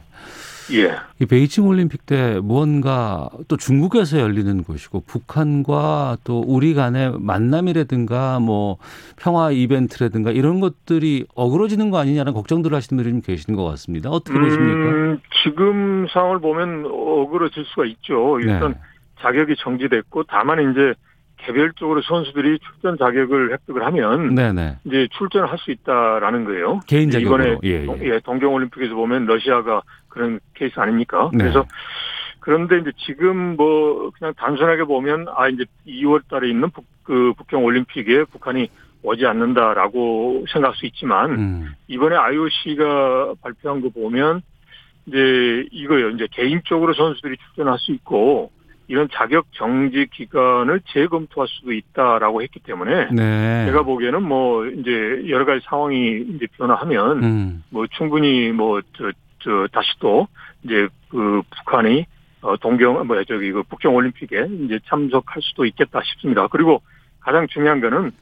예, 이 베이징 올림픽 때 무언가 또 중국에서 열리는 곳이고 북한과 또 우리 간의 만남이라든가 뭐 평화 이벤트라든가 이런 것들이 어그러지는 거 아니냐는 걱정들을 하시는 분들이 좀 계시는 것 같습니다. 어떻게 보십니까? 음, 지금 상황을 보면 어그러질 수가 있죠. 일단 네. 자격이 정지됐고 다만 이제 개별적으로 선수들이 출전 자격을 획득을 하면 네네. 이제 출전을 할 수 있다라는 거예요. 개인 자격으로. 이번에 예, 동- 예. 예, 동경 올림픽에서 보면 러시아가 그런 케이스 아닙니까? 네. 그래서 그런데 이제 지금 뭐 그냥 단순하게 보면 아 이제 2월 달에 있는 북, 그 북경 올림픽에 북한이 오지 않는다라고 생각할 수 있지만 음. 이번에 IOC가 발표한 거 보면 이제 이거요. 이제 개인적으로 선수들이 출전할 수 있고 이런 자격 정지 기간을 재검토할 수도 있다라고 했기 때문에 네. 제가 보기에는 뭐 이제 여러 가지 상황이 이제 변화하면 음. 뭐 충분히 뭐저 저 다시 또 이제 그 북한이 어 동경 뭐 저기 그 북경 올림픽에 이제 참석할 수도 있겠다 싶습니다. 그리고 가장 중요한 거는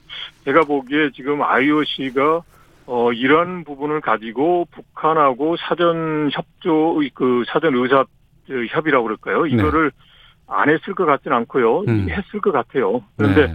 제가 보기에 지금 IOC가 어 이런 부분을 가지고 북한하고 사전 협조 그 사전 의사 저 협의라고 그럴까요? 이거를 안 했을 것 같지는 않고요. 음. 했을 것 같아요. 그런데 네.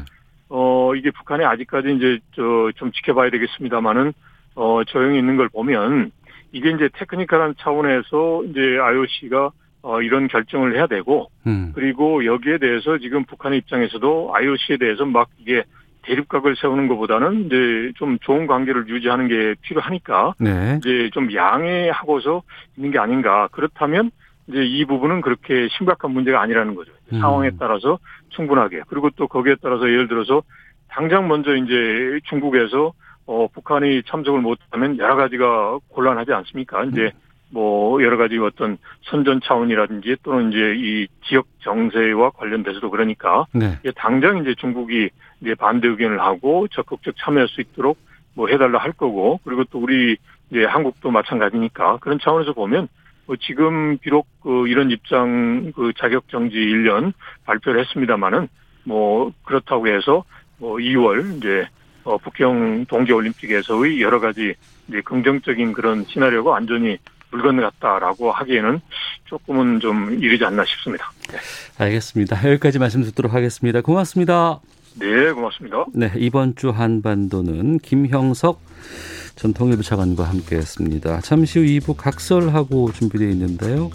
어, 이게 북한이 아직까지 이제, 저, 좀 지켜봐야 되겠습니다만은, 어, 조용히 있는 걸 보면, 이게 이제 테크니컬한 차원에서 이제 IOC가, 어, 이런 결정을 해야 되고, 음. 그리고 여기에 대해서 지금 북한의 입장에서도 IOC에 대해서 막 이게 대립각을 세우는 것보다는 이제 좀 좋은 관계를 유지하는 게 필요하니까, 네. 이제 좀 양해하고서 있는 게 아닌가. 그렇다면, 이제 이 부분은 그렇게 심각한 문제가 아니라는 거죠. 음. 상황에 따라서 충분하게. 그리고 또 거기에 따라서 예를 들어서 당장 먼저 이제 중국에서 어 북한이 참석을 못하면 여러 가지가 곤란하지 않습니까? 이제 뭐 여러 가지 어떤 선전 차원이라든지 또는 이제 이 지역 정세와 관련돼서도 그러니까 네. 당장 이제 중국이 이제 반대 의견을 하고 적극적 참여할 수 있도록 뭐 해달라 할 거고 그리고 또 우리 이제 한국도 마찬가지니까 그런 차원에서 보면 뭐 지금 비록 그 이런 입장 그 자격 정지 1년 발표를 했습니다마는 뭐 그렇다고 해서 뭐 2월 이제 어 북경 동계 올림픽에서의 여러 가지 이제 긍정적인 그런 시나리오가 완전히 물 건너갔다라고 하기에는 조금은 좀 이르지 않나 싶습니다. 알겠습니다. 여기까지 말씀 듣도록 하겠습니다. 고맙습니다. 네, 고맙습니다. 네, 이번 주 한반도는 김형석 전 통일부 차관과 함께했습니다. 잠시 후 2부 각설하고 준비되어 있는데요.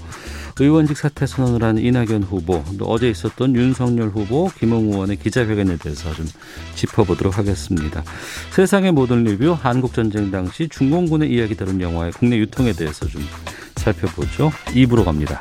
의원직 사퇴 선언을 한 이낙연 후보, 또 어제 있었던 윤석열 후보, 김웅 의원의 기자회견에 대해서 좀 짚어보도록 하겠습니다. 세상의 모든 리뷰, 한국전쟁 당시 중공군의 이야기 다룬 영화의 국내 유통에 대해서 좀 살펴보죠. 2부로 갑니다.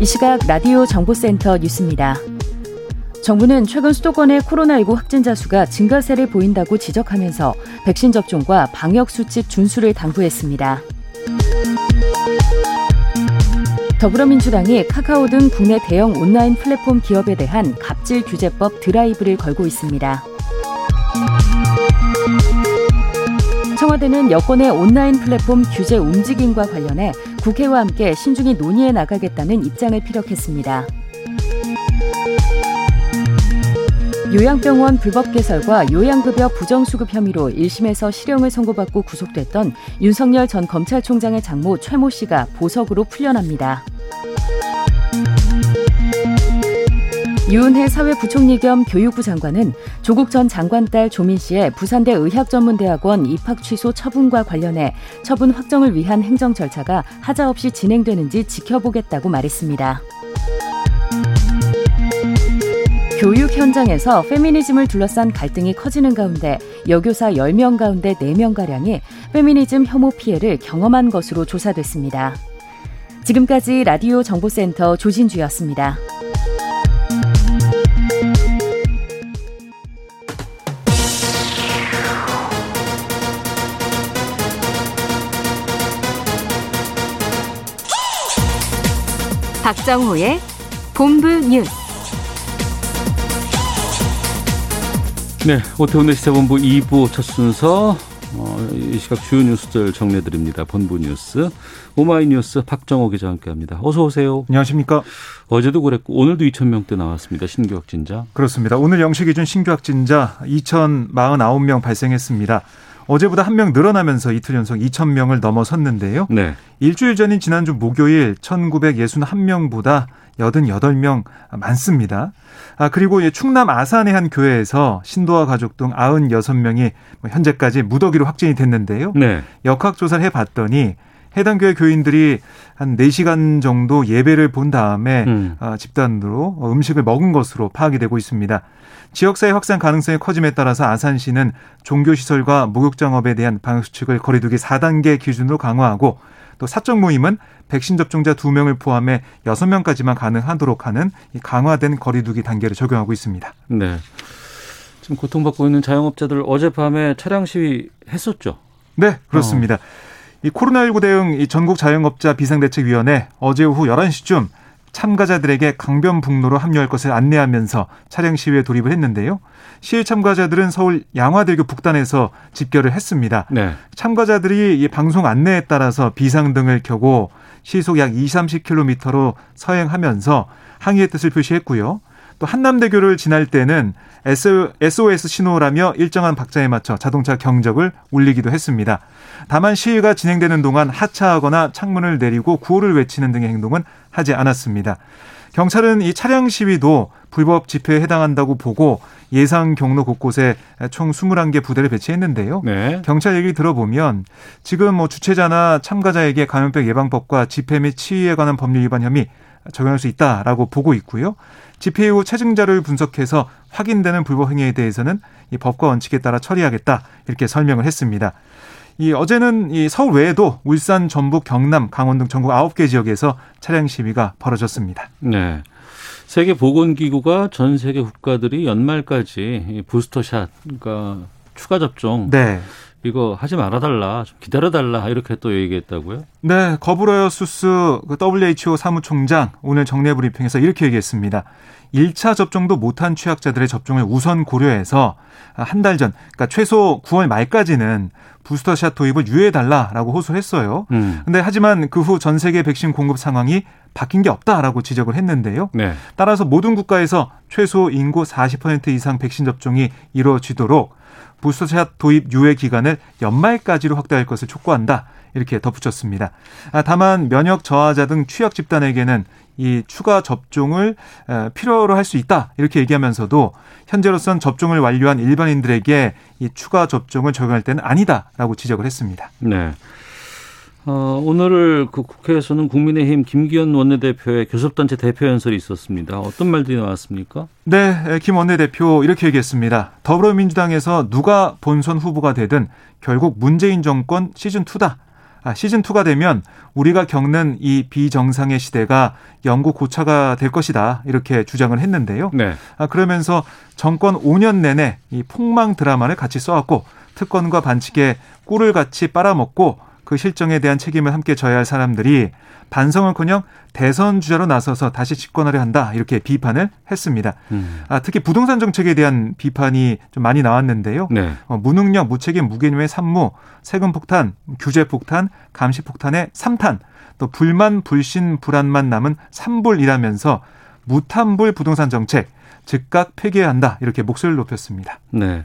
이 시각 라디오 정보센터 뉴스입니다. 정부는 최근 수도권의 코로나19 확진자 수가 증가세를 보인다고 지적하면서 백신 접종과 방역 수칙 준수를 당부했습니다. 더불어민주당이 카카오 등 국내 대형 온라인 플랫폼 기업에 대한 갑질 규제법 드라이브를 걸고 있습니다. 청와대는 여권의 온라인 플랫폼 규제 움직임과 관련해 국회와 함께 신중히 논의해 나가겠다는 입장을 피력했습니다. 요양병원 불법 개설과 요양급여 부정수급 혐의로 1심에서 실형을 선고받고 구속됐던 윤석열 전 검찰총장의 장모 최모 씨가 보석으로 풀려납니다. 유은혜 사회부총리 겸 교육부 장관은 조국 전 장관 딸 조민 씨의 부산대 의학전문대학원 입학 취소 처분과 관련해 처분 확정을 위한 행정 절차가 하자 없이 진행되는지 지켜보겠다고 말했습니다. 교육 현장에서 페미니즘을 둘러싼 갈등이 커지는 가운데 여교사 10명 가운데 4명가량이 페미니즘 혐오 피해를 경험한 것으로 조사됐습니다. 지금까지 라디오 정보센터 조진주였습니다. 박정호의 본부 뉴스. 네, 오태훈의 시사본부 2부 첫 순서 어, 이 시각 주요 뉴스들 정리해드립니다. 본부 뉴스 오마이뉴스 박정호 기자와 함께합니다. 어서 오세요. 안녕하십니까. 어제도 그랬고 오늘도 2천 명대 나왔습니다. 신규 확진자. 그렇습니다. 오늘 영시 기준 신규 확진자 2,049명 발생했습니다. 어제보다 한 명 늘어나면서 이틀 연속 2천 명을 넘어섰는데요. 네. 일주일 전인 지난주 목요일 1,961명보다 88명 많습니다. 아, 그리고 충남 아산의 한 교회에서 신도와 가족 등 96명이 현재까지 무더기로 확진이 됐는데요. 네. 역학조사를 해봤더니 해당 교회 교인들이 한 4시간 정도 예배를 본 다음에 음. 집단으로 음식을 먹은 것으로 파악이 되고 있습니다. 지역사회 확산 가능성이 커짐에 따라서 아산시는 종교시설과 목욕장업에 대한 방역수칙을 거리두기 4단계 기준으로 강화하고 또 사적 모임은 백신 접종자 2명을 포함해 6명까지만 가능하도록 하는 강화된 거리두기 단계를 적용하고 있습니다. 네. 지금 고통받고 있는 자영업자들 어젯밤에 차량 시위 했었죠? 네, 그렇습니다. 어. 이 코로나19 대응 이 전국 자영업자 비상대책위원회 어제 오후 11시쯤 참가자들에게 강변북로로 합류할 것을 안내하면서 차량 시위에 돌입을 했는데요. 시위 참가자들은 서울 양화대교 북단에서 집결을 했습니다. 네. 참가자들이 이 방송 안내에 따라서 비상등을 켜고 시속 약 20, 30km로 서행하면서 항의의 뜻을 표시했고요. 또 한남대교를 지날 때는 SOS 신호라며 일정한 박자에 맞춰 자동차 경적을 울리기도 했습니다. 다만 시위가 진행되는 동안 하차하거나 창문을 내리고 구호를 외치는 등의 행동은 하지 않았습니다. 경찰은 이 차량 시위도 불법 집회에 해당한다고 보고 예상 경로 곳곳에 총 21개 부대를 배치했는데요. 네. 경찰 얘기 들어보면 지금 뭐 주최자나 참가자에게 감염병 예방법과 집회 및 치위에 관한 법률 위반 혐의 적용할 수 있다라고 보고 있고요. 집회 후 체증 자료를 분석해서 확인되는 불법 행위에 대해서는 이 법과 원칙에 따라 처리하겠다 이렇게 설명을 했습니다. 이 어제는 이 서울 외에도 울산, 전북, 경남, 강원 등 전국 9개 지역에서 차량 시위가 벌어졌습니다. 네. 세계 보건기구가 전 세계 국가들이 연말까지 부스터샷, 그러니까 추가 접종, 네. 이거 하지 말아달라, 좀 기다려달라 이렇게 또 얘기했다고요? 네, 거브러여수스 그 WHO 사무총장 오늘 정례 브리핑에서 이렇게 얘기했습니다. 1차 접종도 못한 취약자들의 접종을 우선 고려해서 한 달 전, 그러니까 최소 9월 말까지는 부스터샷 도입을 유예해달라라고 호소를 했어요. 음. 근데 하지만 그 후 전 세계 백신 공급 상황이 바뀐 게 없다라고 지적을 했는데요. 네. 따라서 모든 국가에서 최소 인구 40% 이상 백신 접종이 이루어지도록 부스터샷 도입 유예 기간을 연말까지로 확대할 것을 촉구한다. 이렇게 덧붙였습니다. 아, 다만 면역 저하자 등 취약 집단에게는 이 추가 접종을 필요로 할 수 있다 이렇게 얘기하면서도 현재로선 접종을 완료한 일반인들에게 이 추가 접종을 적용할 때는 아니다라고 지적을 했습니다. 네. 어, 오늘 그 국회에서는 국민의힘 김기현 원내대표의 교섭단체 대표 연설이 있었습니다. 어떤 말들이 나왔습니까? 네, 김 원내대표 이렇게 얘기했습니다. 더불어민주당에서 누가 본선 후보가 되든 결국 문재인 정권 시즌 2다. 아, 시즌 2가 되면 우리가 겪는 이 비정상의 시대가 영구 고차가 될 것이다. 이렇게 주장을 했는데요. 네. 아, 그러면서 정권 5년 내내 이 폭망 드라마를 같이 써왔고 특권과 반칙에 꿀을 같이 빨아먹고 그 실정에 대한 책임을 함께 져야 할 사람들이 반성을커녕 대선 주자로 나서서 다시 집권하려 한다 이렇게 비판을 했습니다. 음. 아, 특히 부동산 정책에 대한 비판이 좀 많이 나왔는데요. 네. 어, 무능력, 무책임, 무개념의 산무, 세금 폭탄, 규제 폭탄, 감시 폭탄의 삼탄, 또 불만, 불신, 불안만 남은 삼불이라면서 무탄불 부동산 정책 즉각 폐기해야 한다 이렇게 목소리를 높였습니다. 네.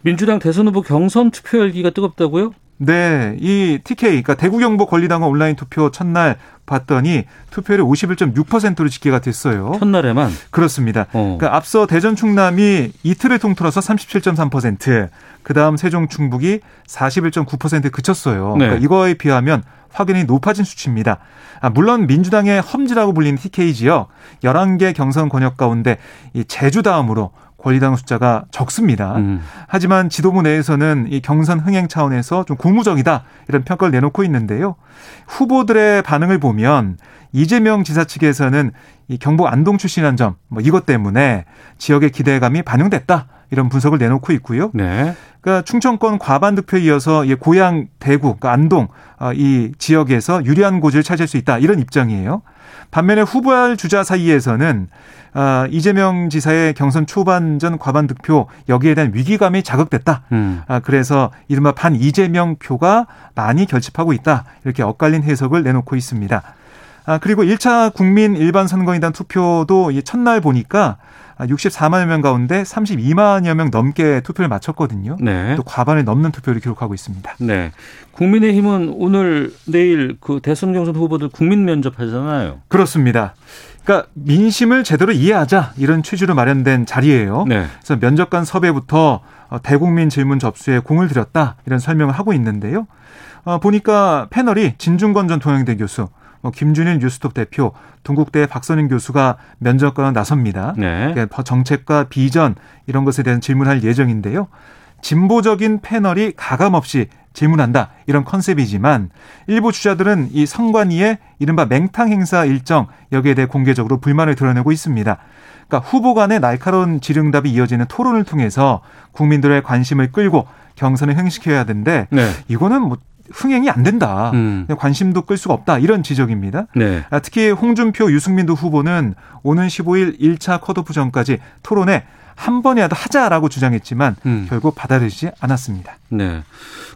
민주당 대선 후보 경선 투표 열기가 뜨겁다고요? 네, 이 TK, 그러니까 대구 경북 권리당원 온라인 투표 첫날 봤더니 투표율이 51.6%로 집계가 됐어요. 첫날에만? 그렇습니다. 어. 그러니까 앞서 대전 충남이 이틀을 통틀어서 37.3%, 그 다음 세종 충북이 41.9%에 그쳤어요. 네. 그러니까 이거에 비하면 확연히 높아진 수치입니다. 아, 물론 민주당의 험지라고 불리는 TK 지역 11개 경선 권역 가운데 이 제주 다음으로 권리당 숫자가 적습니다. 음. 하지만 지도부 내에서는 이 경선 흥행 차원에서 좀 고무적이다 이런 평가를 내놓고 있는데요. 후보들의 반응을 보면 이재명 지사 측에서는 이 경북 안동 출신한 점, 뭐 이것 때문에 지역의 기대감이 반영됐다 이런 분석을 내놓고 있고요. 네. 그러니까 충청권 과반 득표에 이어서 이 고향 대구, 그러니까 안동 어, 이 지역에서 유리한 고지를 차지할 수 있다 이런 입장이에요. 반면에 후보할 주자 사이에서는 아, 이재명 지사의 경선 초반전 과반 득표 여기에 대한 위기감이 자극됐다. 음. 아, 그래서 이른바 반 이재명 표가 많이 결집하고 있다. 이렇게 엇갈린 해석을 내놓고 있습니다. 아, 그리고 1차 국민 일반 선거인단 투표도 이 첫날 보니까 64만여 명 가운데 32만여 명 넘게 투표를 마쳤거든요. 네. 또 과반을 넘는 투표를 기록하고 있습니다. 네. 국민의힘은 오늘 내일 그 대선 경선 후보들 국민 면접하잖아요. 그렇습니다. 그러니까 민심을 제대로 이해하자 이런 취지로 마련된 자리예요. 네. 그래서 면접관 섭외부터 어, 대국민 질문 접수에 공을 들였다 이런 설명을 하고 있는데요. 어, 보니까 패널이 진중권 전 동양대 교수, 뭐 김준일 뉴스톱 대표, 동국대 박선인 교수가 면접관을 나섭니다. 네. 그러니까 정책과 비전 이런 것에 대한 질문할 예정인데요. 진보적인 패널이 가감 없이 질문한다 이런 컨셉이지만 일부 주자들은 이 선관위의 이른바 맹탕 행사 일정 여기에 대해 공개적으로 불만을 드러내고 있습니다. 그러니까 후보 간의 날카로운 질응답이 이어지는 토론을 통해서 국민들의 관심을 끌고 경선을 행시켜야 하는데 네. 이거는 뭐 흥행이 안 된다. 음. 관심도 끌 수가 없다. 이런 지적입니다. 네. 아, 특히 홍준표, 유승민도 후보는 오는 15일 1차 컷오프 전까지 토론에 한 번이라도 하자라고 주장했지만 음. 결국 받아들이지 않았습니다. 네.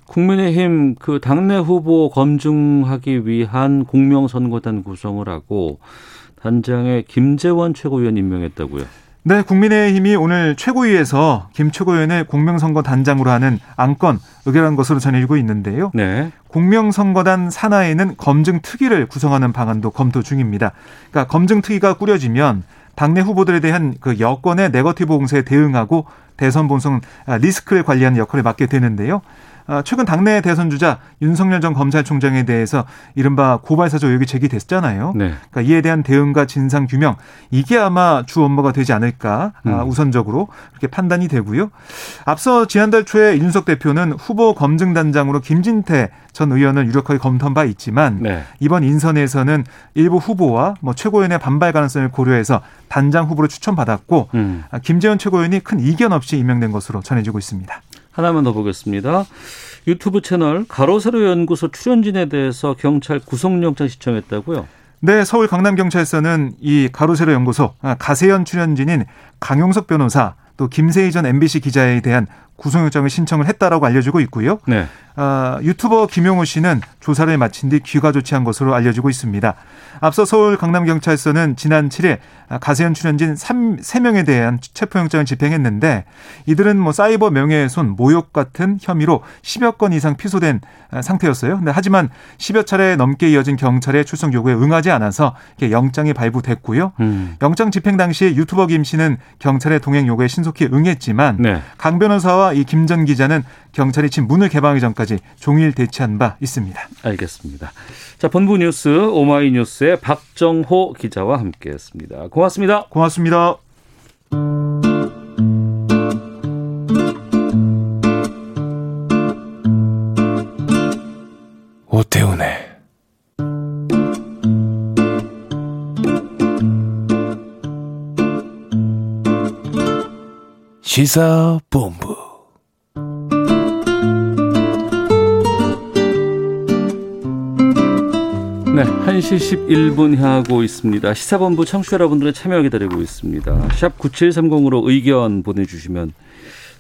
국민의힘 그 당내 후보 검증하기 위한 공명선거단 구성을 하고 단장에 김재원 최고위원 임명했다고요. 네, 국민의힘이 오늘 최고위에서 김 최고위원을 공명선거 단장으로 하는 안건 의결한 것으로 전해지고 있는데요. 네. 공명선거단 산하에는 검증 특위를 구성하는 방안도 검토 중입니다. 그러니까 검증 특위가 꾸려지면 당내 후보들에 대한 그 여권의 네거티브 공세에 대응하고 대선 본선 아, 리스크를 관리하는 역할을 맡게 되는데요. 아, 최근 당내 대선 주자 윤석열 전 검찰총장에 대해서 이른바 고발사주 의혹이 제기됐잖아요. 네. 그러니까 이에 대한 대응과 진상 규명 이게 아마 주 업무가 되지 않을까 아, 음. 우선적으로 그렇게 판단이 되고요. 앞서 지난달 초에 윤석 대표는 후보 검증단장으로 김진태 전 의원을 유력하게 검토한 바 있지만 네. 이번 인선에서는 일부 후보와 뭐 최고위원의 반발 가능성을 고려해서 단장 후보로 추천받았고 음. 아, 김재원 최고위원이 큰 이견 없이 임명된 것으로 전해지고 있습니다. 하나만 더 보겠습니다. 유튜브 채널 가로세로 연구소 출연진에 대해서 경찰 구속영장 신청했다고요? 네, 서울 강남경찰서는 이 가로세로 연구소 아, 가세연 출연진인 강용석 변호사 또 김세희 전 MBC 기자에 대한 구속영장을 신청을 했다라고 알려지고 있고요. 네. 어, 유튜버 김용호 씨는 조사를 마친 뒤 귀가 조치한 것으로 알려지고 있습니다. 앞서 서울 강남경찰서는 지난 7일 가세현 출연진 3, 3명에 대한 체포영장을 집행했는데 이들은 뭐 사이버 명예훼손, 모욕 같은 혐의로 10여 건 이상 피소된 상태였어요. 근데 하지만 10여 차례 넘게 이어진 경찰의 출석 요구에 응하지 않아서 영장이 발부됐고요. 음. 영장 집행 당시 유튜버 김 씨는 경찰의 동행 요구에 신속히 응했지만 네. 강 변호사와 이 김 전 기자는 경찰이 집 문을 개방하기 전까지 종일 대치한 바 있습니다. 알겠습니다. 자, 본부 뉴스 오마이뉴스의 박정호 기자와 함께했습니다. 고맙습니다. 고맙습니다. 오태훈의 시사본부 네, 1시 11분 향하고 있습니다. 시사본부 청취자 여러분들의 참여 기다리고 있습니다. 샵 9730으로 의견 보내주시면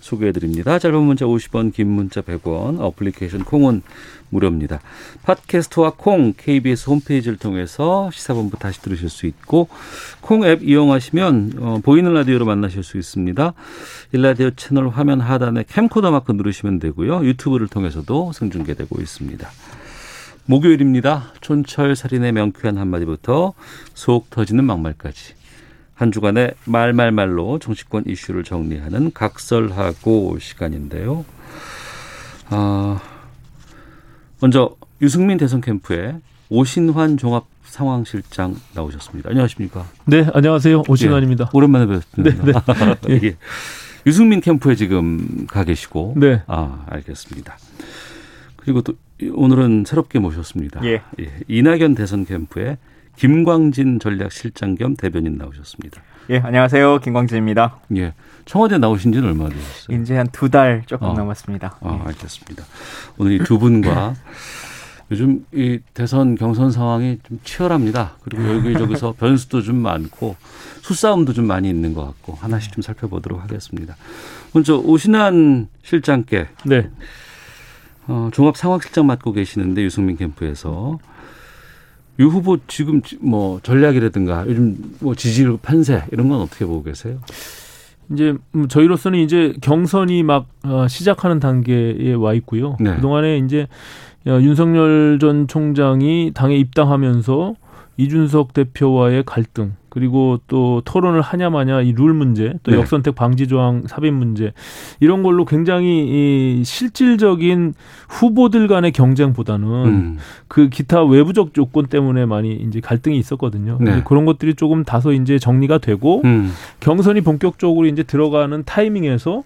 소개해드립니다. 짧은 문자 50원, 긴 문자 100원, 어플리케이션 콩은 무료입니다. 팟캐스트와 콩, KBS 홈페이지를 통해서 시사본부 다시 들으실 수 있고 콩 앱 이용하시면 어, 보이는 라디오로 만나실 수 있습니다. 일라디오 채널 화면 하단에 캠코더 마크 누르시면 되고요. 유튜브를 통해서도 생중계되고 있습니다. 목요일입니다. 촌철 살인의 명쾌한 한마디부터 속 터지는 막말까지 한 주간의 말말말로 정치권 이슈를 정리하는 각설하고 시간인데요. 아, 먼저 유승민 대선 캠프에 오신환 종합 상황실장 나오셨습니다. 안녕하십니까? 네, 안녕하세요. 오신환입니다. 예, 오랜만에 뵙습니다. 네, 네. [LAUGHS] 예. 유승민 캠프에 지금 가 계시고. 네. 아, 알겠습니다. 그리고 또 오늘은 새롭게 모셨습니다. 예. 예. 이낙연 대선 캠프에 김광진 전략실장 겸 대변인 나오셨습니다. 예, 안녕하세요. 김광진입니다. 예. 청와대 나오신 지는 얼마나 되셨어요? 이제 한 두 달 조금 어. 남았습니다. 아, 예. 알겠습니다. 오늘 이 두 분과 요즘 이 대선 경선 상황이 좀 치열합니다. 그리고 여기저기서 [LAUGHS] 변수도 좀 많고 수싸움도 좀 많이 있는 것 같고 하나씩 좀 살펴보도록 하겠습니다. 먼저 오신환 실장께 네. 어, 종합 상황실장 맡고 계시는데 유승민 캠프에서 유 후보 지금 뭐 전략이라든가 요즘 뭐 지지율 판세 이런 건 어떻게 보고 계세요? 이제 음, 저희로서는 이제 경선이 막 어, 시작하는 단계에 와 있고요. 네. 그동안에 이제 어, 윤석열 전 총장이 당에 입당하면서 이준석 대표와의 갈등 그리고 또 토론을 하냐 마냐 이 룰 문제 또 네. 역선택 방지 조항 삽입 문제 이런 걸로 굉장히 이 실질적인 후보들 간의 경쟁보다는 음. 그 기타 외부적 조건 때문에 많이 이제 갈등이 있었거든요. 네. 그런 것들이 조금 다소 이제 정리가 되고 음. 경선이 본격적으로 이제 들어가는 타이밍에서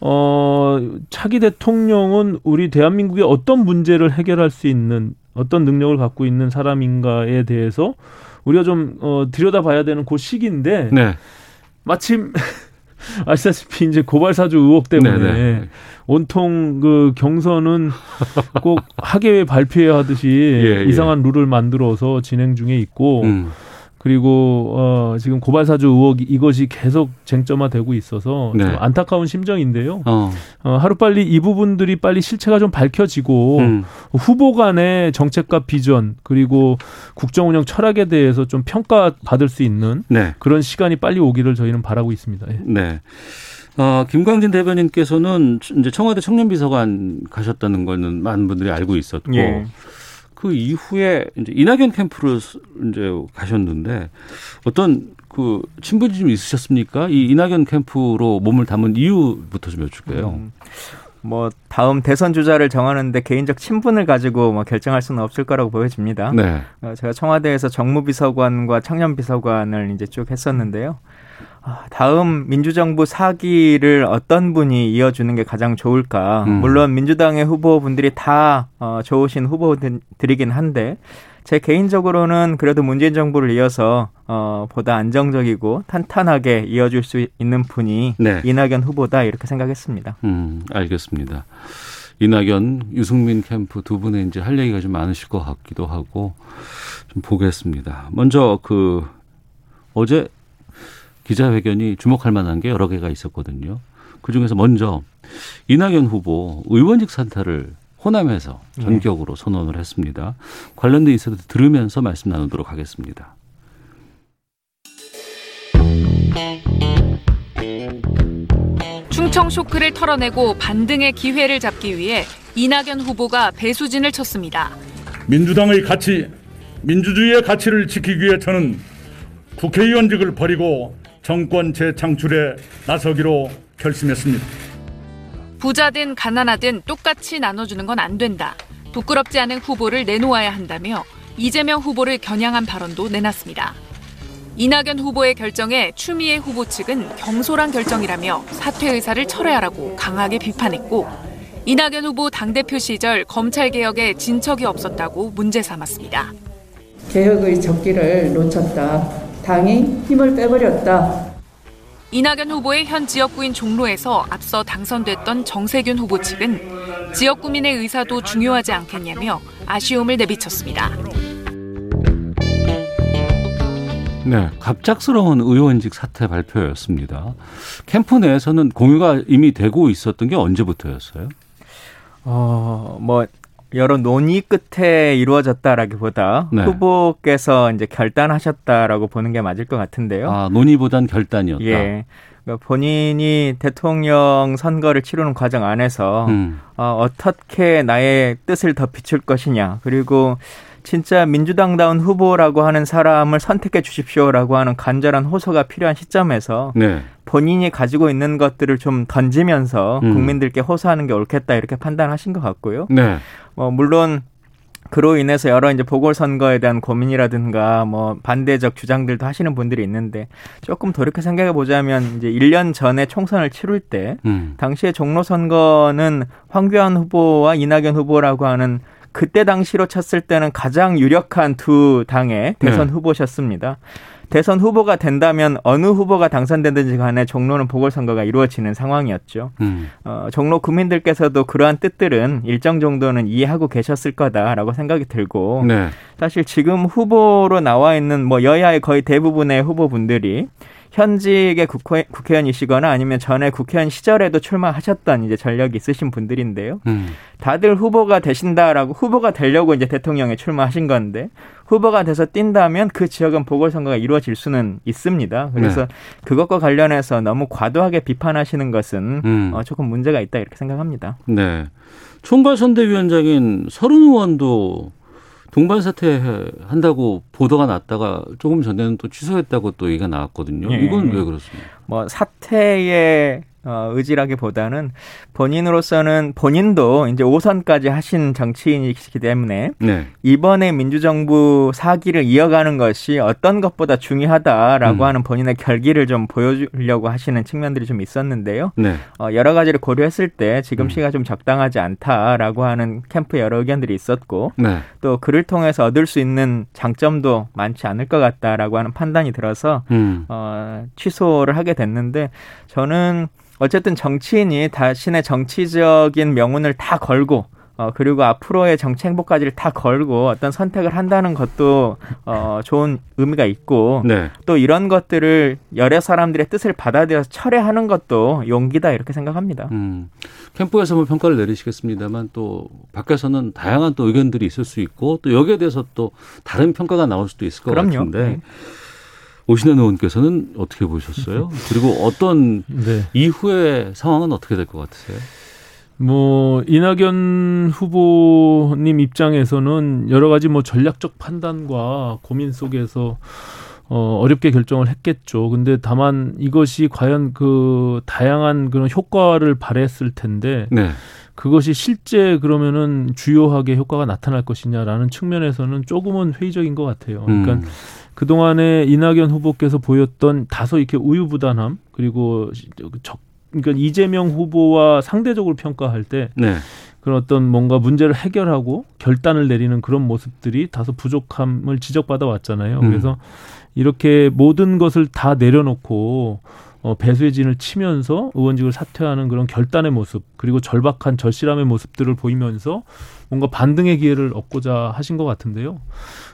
어, 차기 대통령은 우리 대한민국의 어떤 문제를 해결할 수 있는 어떤 능력을 갖고 있는 사람인가에 대해서 우리가 좀 어, 들여다봐야 되는 그 시기인데 네. 마침 [LAUGHS] 아시다시피 이제 고발 사주 의혹 때문에 네네. 네. 온통 그 경선은 꼭 [LAUGHS] 하계회 발표해야 하듯이 예, 예. 이상한 룰을 만들어서 진행 중에 있고 음. 그리고 어 지금 고발 사주 의혹 이것이 계속 쟁점화되고 있어서 네. 좀 안타까운 심정인데요. 어. 어 하루 빨리 이 부분들이 빨리 실체가 좀 밝혀지고 음. 후보 간의 정책과 비전 그리고 국정 운영 철학에 대해서 좀 평가 받을 수 있는 네. 그런 시간이 빨리 오기를 저희는 바라고 있습니다. 예. 네. 어, 김광진 대변인께서는 이제 청와대 청년비서관 가셨다는 거는 많은 분들이 알고 있었고 예. 그 이후에 이제 이낙연 캠프로 이제 가셨는데 어떤 그 친분이 좀 있으셨습니까? 이 이낙연 캠프로 몸을 담은 이유부터 좀 여쭐게요. 음. 뭐 다음 대선 주자를 정하는데 개인적 친분을 가지고 뭐 결정할 수는 없을 거라고 보여집니다. 네. 어, 제가 청와대에서 정무비서관과 청년비서관을 이제 쭉 했었는데요. 아, 다음 민주정부 사기를 어떤 분이 이어주는 게 가장 좋을까? 음. 물론 민주당의 후보분들이 다 어, 좋으신 후보들이긴 한데 제 개인적으로는 그래도 문재인 정부를 이어서 어, 보다 안정적이고 탄탄하게 이어줄 수 있는 분이 네. 이낙연 후보다 이렇게 생각했습니다. 음, 알겠습니다. 이낙연, 유승민 캠프 두 분의 이제 할 얘기가 좀 많으실 것 같기도 하고 좀 보겠습니다. 먼저 그 어제 기자회견이 주목할 만한 게 여러 개가 있었거든요. 그 중에서 먼저 이낙연 후보 의원직 산타를 호남에서 네. 전격으로 선언을 했습니다. 관련된 인사들 들으면서 말씀 나누도록 하겠습니다. 충청 쇼크를 털어내고 반등의 기회를 잡기 위해 이낙연 후보가 배수진을 쳤습니다. 민주당의 가치, 민주주의의 가치를 지키기 위해 저는 국회의원직을 버리고 정권 재창출에 나서기로 결심했습니다. 부자든 가난하든 똑같이 나눠주는 건 안 된다. 부끄럽지 않은 후보를 내놓아야 한다며 이재명 후보를 겨냥한 발언도 내놨습니다. 이낙연 후보의 결정에 추미애 후보 측은 경솔한 결정이라며 사퇴 의사를 철회하라고 강하게 비판했고 이낙연 후보 당대표 시절 검찰개혁에 진척이 없었다고 문제 삼았습니다. 개혁의 적기를 놓쳤다. 당이 힘을 빼버렸다. 이낙연 후보의 현 지역구인 종로에서 앞서 당선됐던 정세균 후보 측은 지역 구민의 의사도 중요하지 않겠냐며 아쉬움을 내비쳤습니다. 네, 갑작스러운 의원직 사퇴 발표였습니다. 캠프 내에서는 공유가 이미 되고 있었던 게 언제부터였어요? 어, 뭐 여러 논의 끝에 이루어졌다라기보다 네. 후보께서 이제 결단하셨다라고 보는 게 맞을 것 같은데요. 아, 논의보단 결단이었다. 예. 그러니까 본인이 대통령 선거를 치르는 과정 안에서 음. 어, 어떻게 나의 뜻을 더 비출 것이냐 그리고 진짜 민주당다운 후보라고 하는 사람을 선택해 주십시오라고 하는 간절한 호소가 필요한 시점에서 네. 본인이 가지고 있는 것들을 좀 던지면서 음. 국민들께 호소하는 게 옳겠다 이렇게 판단하신 것 같고요. 네. 뭐 물론 그로 인해서 여러 이제 보궐선거에 대한 고민이라든가 뭐 반대적 주장들도 하시는 분들이 있는데 조금 돌이켜 생각해 보자면 이제 1년 전에 총선을 치룰 때 음. 당시에 종로 선거는 황교안 후보와 이낙연 후보라고 하는 그때 당시로 쳤을 때는 가장 유력한 두 당의 대선 네. 후보셨습니다. 대선 후보가 된다면 어느 후보가 당선되든지 간에 종로는 보궐선거가 이루어지는 상황이었죠. 음. 어, 종로 국민들께서도 그러한 뜻들은 일정 정도는 이해하고 계셨을 거다라고 생각이 들고 네. 사실 지금 후보로 나와 있는 뭐 여야의 거의 대부분의 후보분들이 현직의 국회, 국회 의원이시거나 아니면 전에 국회의원 시절에도 출마하셨던 이제 전력이 있으신 분들인데요. 음. 다들 후보가 되신다라고 후보가 되려고 이제 대통령에 출마하신 건데 후보가 돼서 뛴다면 그 지역은 보궐선거가 이루어질 수는 있습니다. 그래서 네. 그것과 관련해서 너무 과도하게 비판하시는 것은 음. 어, 조금 문제가 있다 이렇게 생각합니다. 네. 총괄선대위원장인 서른 의원도 동반 사퇴 한다고 보도가 났다가 조금 전에는 또 취소했다고 또 얘기가 나왔거든요. 예. 이건 왜 그렇습니까? 뭐 사퇴의 어, 의지라기보다는 본인으로서는 본인도 이제 5선까지 하신 정치인이시기 때문에 네. 이번에 민주정부 사기를 이어가는 것이 어떤 것보다 중요하다라고 음. 하는 본인의 결기를 좀 보여주려고 하시는 측면들이 좀 있었는데요. 네. 어, 여러 가지를 고려했을 때 지금 음. 시가 좀 적당하지 않다라고 하는 캠프 여러 의견들이 있었고 네. 또 그를 통해서 얻을 수 있는 장점도 많지 않을 것 같다라고 하는 판단이 들어서 음. 어, 취소를 하게 됐는데 저는 어쨌든 정치인이 자신의 정치적인 명운을 다 걸고 어, 그리고 앞으로의 정치 행보까지를 다 걸고 어떤 선택을 한다는 것도 어, 좋은 의미가 있고 네. 또 이런 것들을 여러 사람들의 뜻을 받아들여서 철회하는 것도 용기다 이렇게 생각합니다. 음, 캠프에서 뭐 평가를 내리시겠습니다만 또 밖에서는 다양한 또 의견들이 있을 수 있고 또 여기에 대해서 또 다른 평가가 나올 수도 있을 것 그럼요. 같은데 네. 오신환 의원께서는 어떻게 보셨어요? [LAUGHS] 그리고 어떤 네. 이후의 상황은 어떻게 될 것 같으세요? 뭐 이낙연 후보님 입장에서는 여러 가지 뭐 전략적 판단과 고민 속에서 어, 어렵게 결정을 했겠죠. 근데 다만 이것이 과연 그 다양한 그런 효과를 발휘했을 텐데 네. 그것이 실제 그러면은 주요하게 효과가 나타날 것이냐라는 측면에서는 조금은 회의적인 것 같아요. 그러니까 음. 그동안에 이낙연 후보께서 보였던 다소 이렇게 우유부단함 그리고 적 그러니까 이재명 후보와 상대적으로 평가할 때 네. 그런 어떤 뭔가 문제를 해결하고 결단을 내리는 그런 모습들이 다소 부족함을 지적받아 왔잖아요. 음. 그래서 이렇게 모든 것을 다 내려놓고 어, 배수의 진을 치면서 의원직을 사퇴하는 그런 결단의 모습 그리고 절박한 절실함의 모습들을 보이면서 뭔가 반등의 기회를 얻고자 하신 것 같은데요.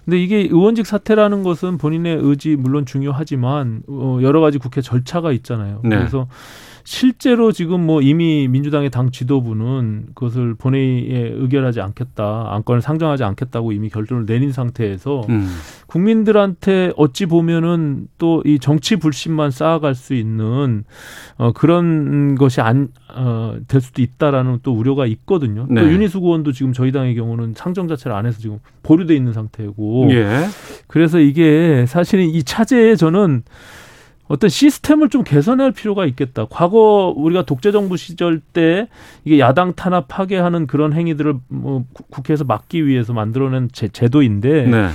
근데 이게 의원직 사퇴라는 것은 본인의 의지 물론 중요하지만 어, 여러 가지 국회 절차가 있잖아요. 네. 그래서 실제로 지금 뭐 이미 민주당의 당 지도부는 그것을 본회의에 의결하지 않겠다, 안건을 상정하지 않겠다고 이미 결론을 내린 상태에서 음. 국민들한테 어찌 보면은 또 이 정치 불신만 쌓아갈 수 있는 어 그런 것이 안 어, 될 수도 있다라는 또 우려가 있거든요. 네. 또 윤희수 의원도 지금 저희 당의 경우는 상정 자체를 안 해서 지금 보류돼 있는 상태고. 예. 그래서 이게 사실은 이 차제에 저는 어떤 시스템을 좀 개선할 필요가 있겠다. 과거 우리가 독재 정부 시절 때 이게 야당 탄압하게 하는 그런 행위들을 뭐 국회에서 막기 위해서 만들어낸 제, 제도인데 네.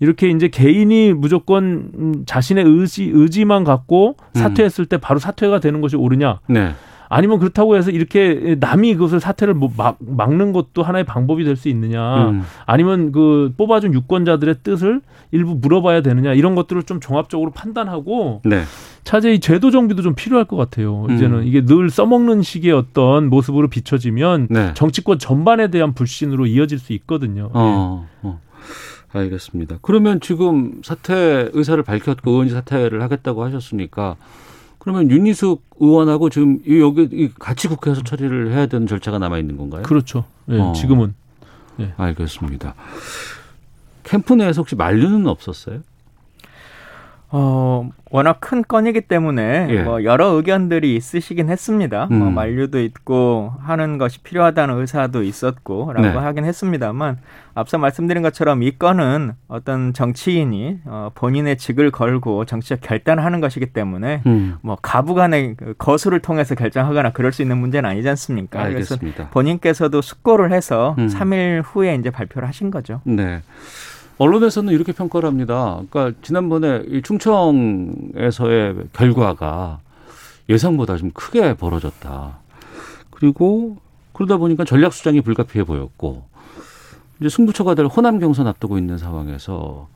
이렇게 이제 개인이 무조건 자신의 의지 의지만 갖고 사퇴했을 때 바로 사퇴가 되는 것이 옳으냐? 네. 아니면 그렇다고 해서 이렇게 남이 그것을 사퇴를 뭐 막, 막는 것도 하나의 방법이 될 수 있느냐 음. 아니면 그 뽑아준 유권자들의 뜻을 일부 물어봐야 되느냐 이런 것들을 좀 종합적으로 판단하고 네. 차제의 제도 정비도 좀 필요할 것 같아요. 음. 이제는 이게 늘 써먹는 식의 어떤 모습으로 비춰지면 네. 정치권 전반에 대한 불신으로 이어질 수 있거든요. 어, 네. 어. 알겠습니다. 그러면 지금 사퇴 의사를 밝혔고 의원직 사퇴를 하겠다고 하셨으니까 그러면 윤희숙 의원하고 지금 여기 같이 국회에서 처리를 해야 되는 절차가 남아 있는 건가요? 그렇죠. 네, 어. 지금은. 네. 알겠습니다. 캠프 내에서 혹시 만류는 없었어요? 어, 워낙 큰 건이기 때문에 예. 뭐 여러 의견들이 있으시긴 했습니다. 뭐 음. 뭐 만류도 있고 하는 것이 필요하다는 의사도 있었고라고 네. 하긴 했습니다만 앞서 말씀드린 것처럼 이 건은 어떤 정치인이 어, 본인의 직을 걸고 정치적 결단을 하는 것이기 때문에 음. 뭐 가부간의 그 거수를 통해서 결정하거나 그럴 수 있는 문제는 아니지 않습니까? 알겠습니다. 그래서 본인께서도 숙고를 해서 음. 3일 후에 이제 발표를 하신 거죠. 네. 언론에서는 이렇게 평가를 합니다. 그러니까 지난번에 이 충청에서의 결과가 예상보다 좀 크게 벌어졌다. 그리고 그러다 보니까 전략 수장이 불가피해 보였고 이제 승부처가 될 호남 경선 앞두고 있는 상황에서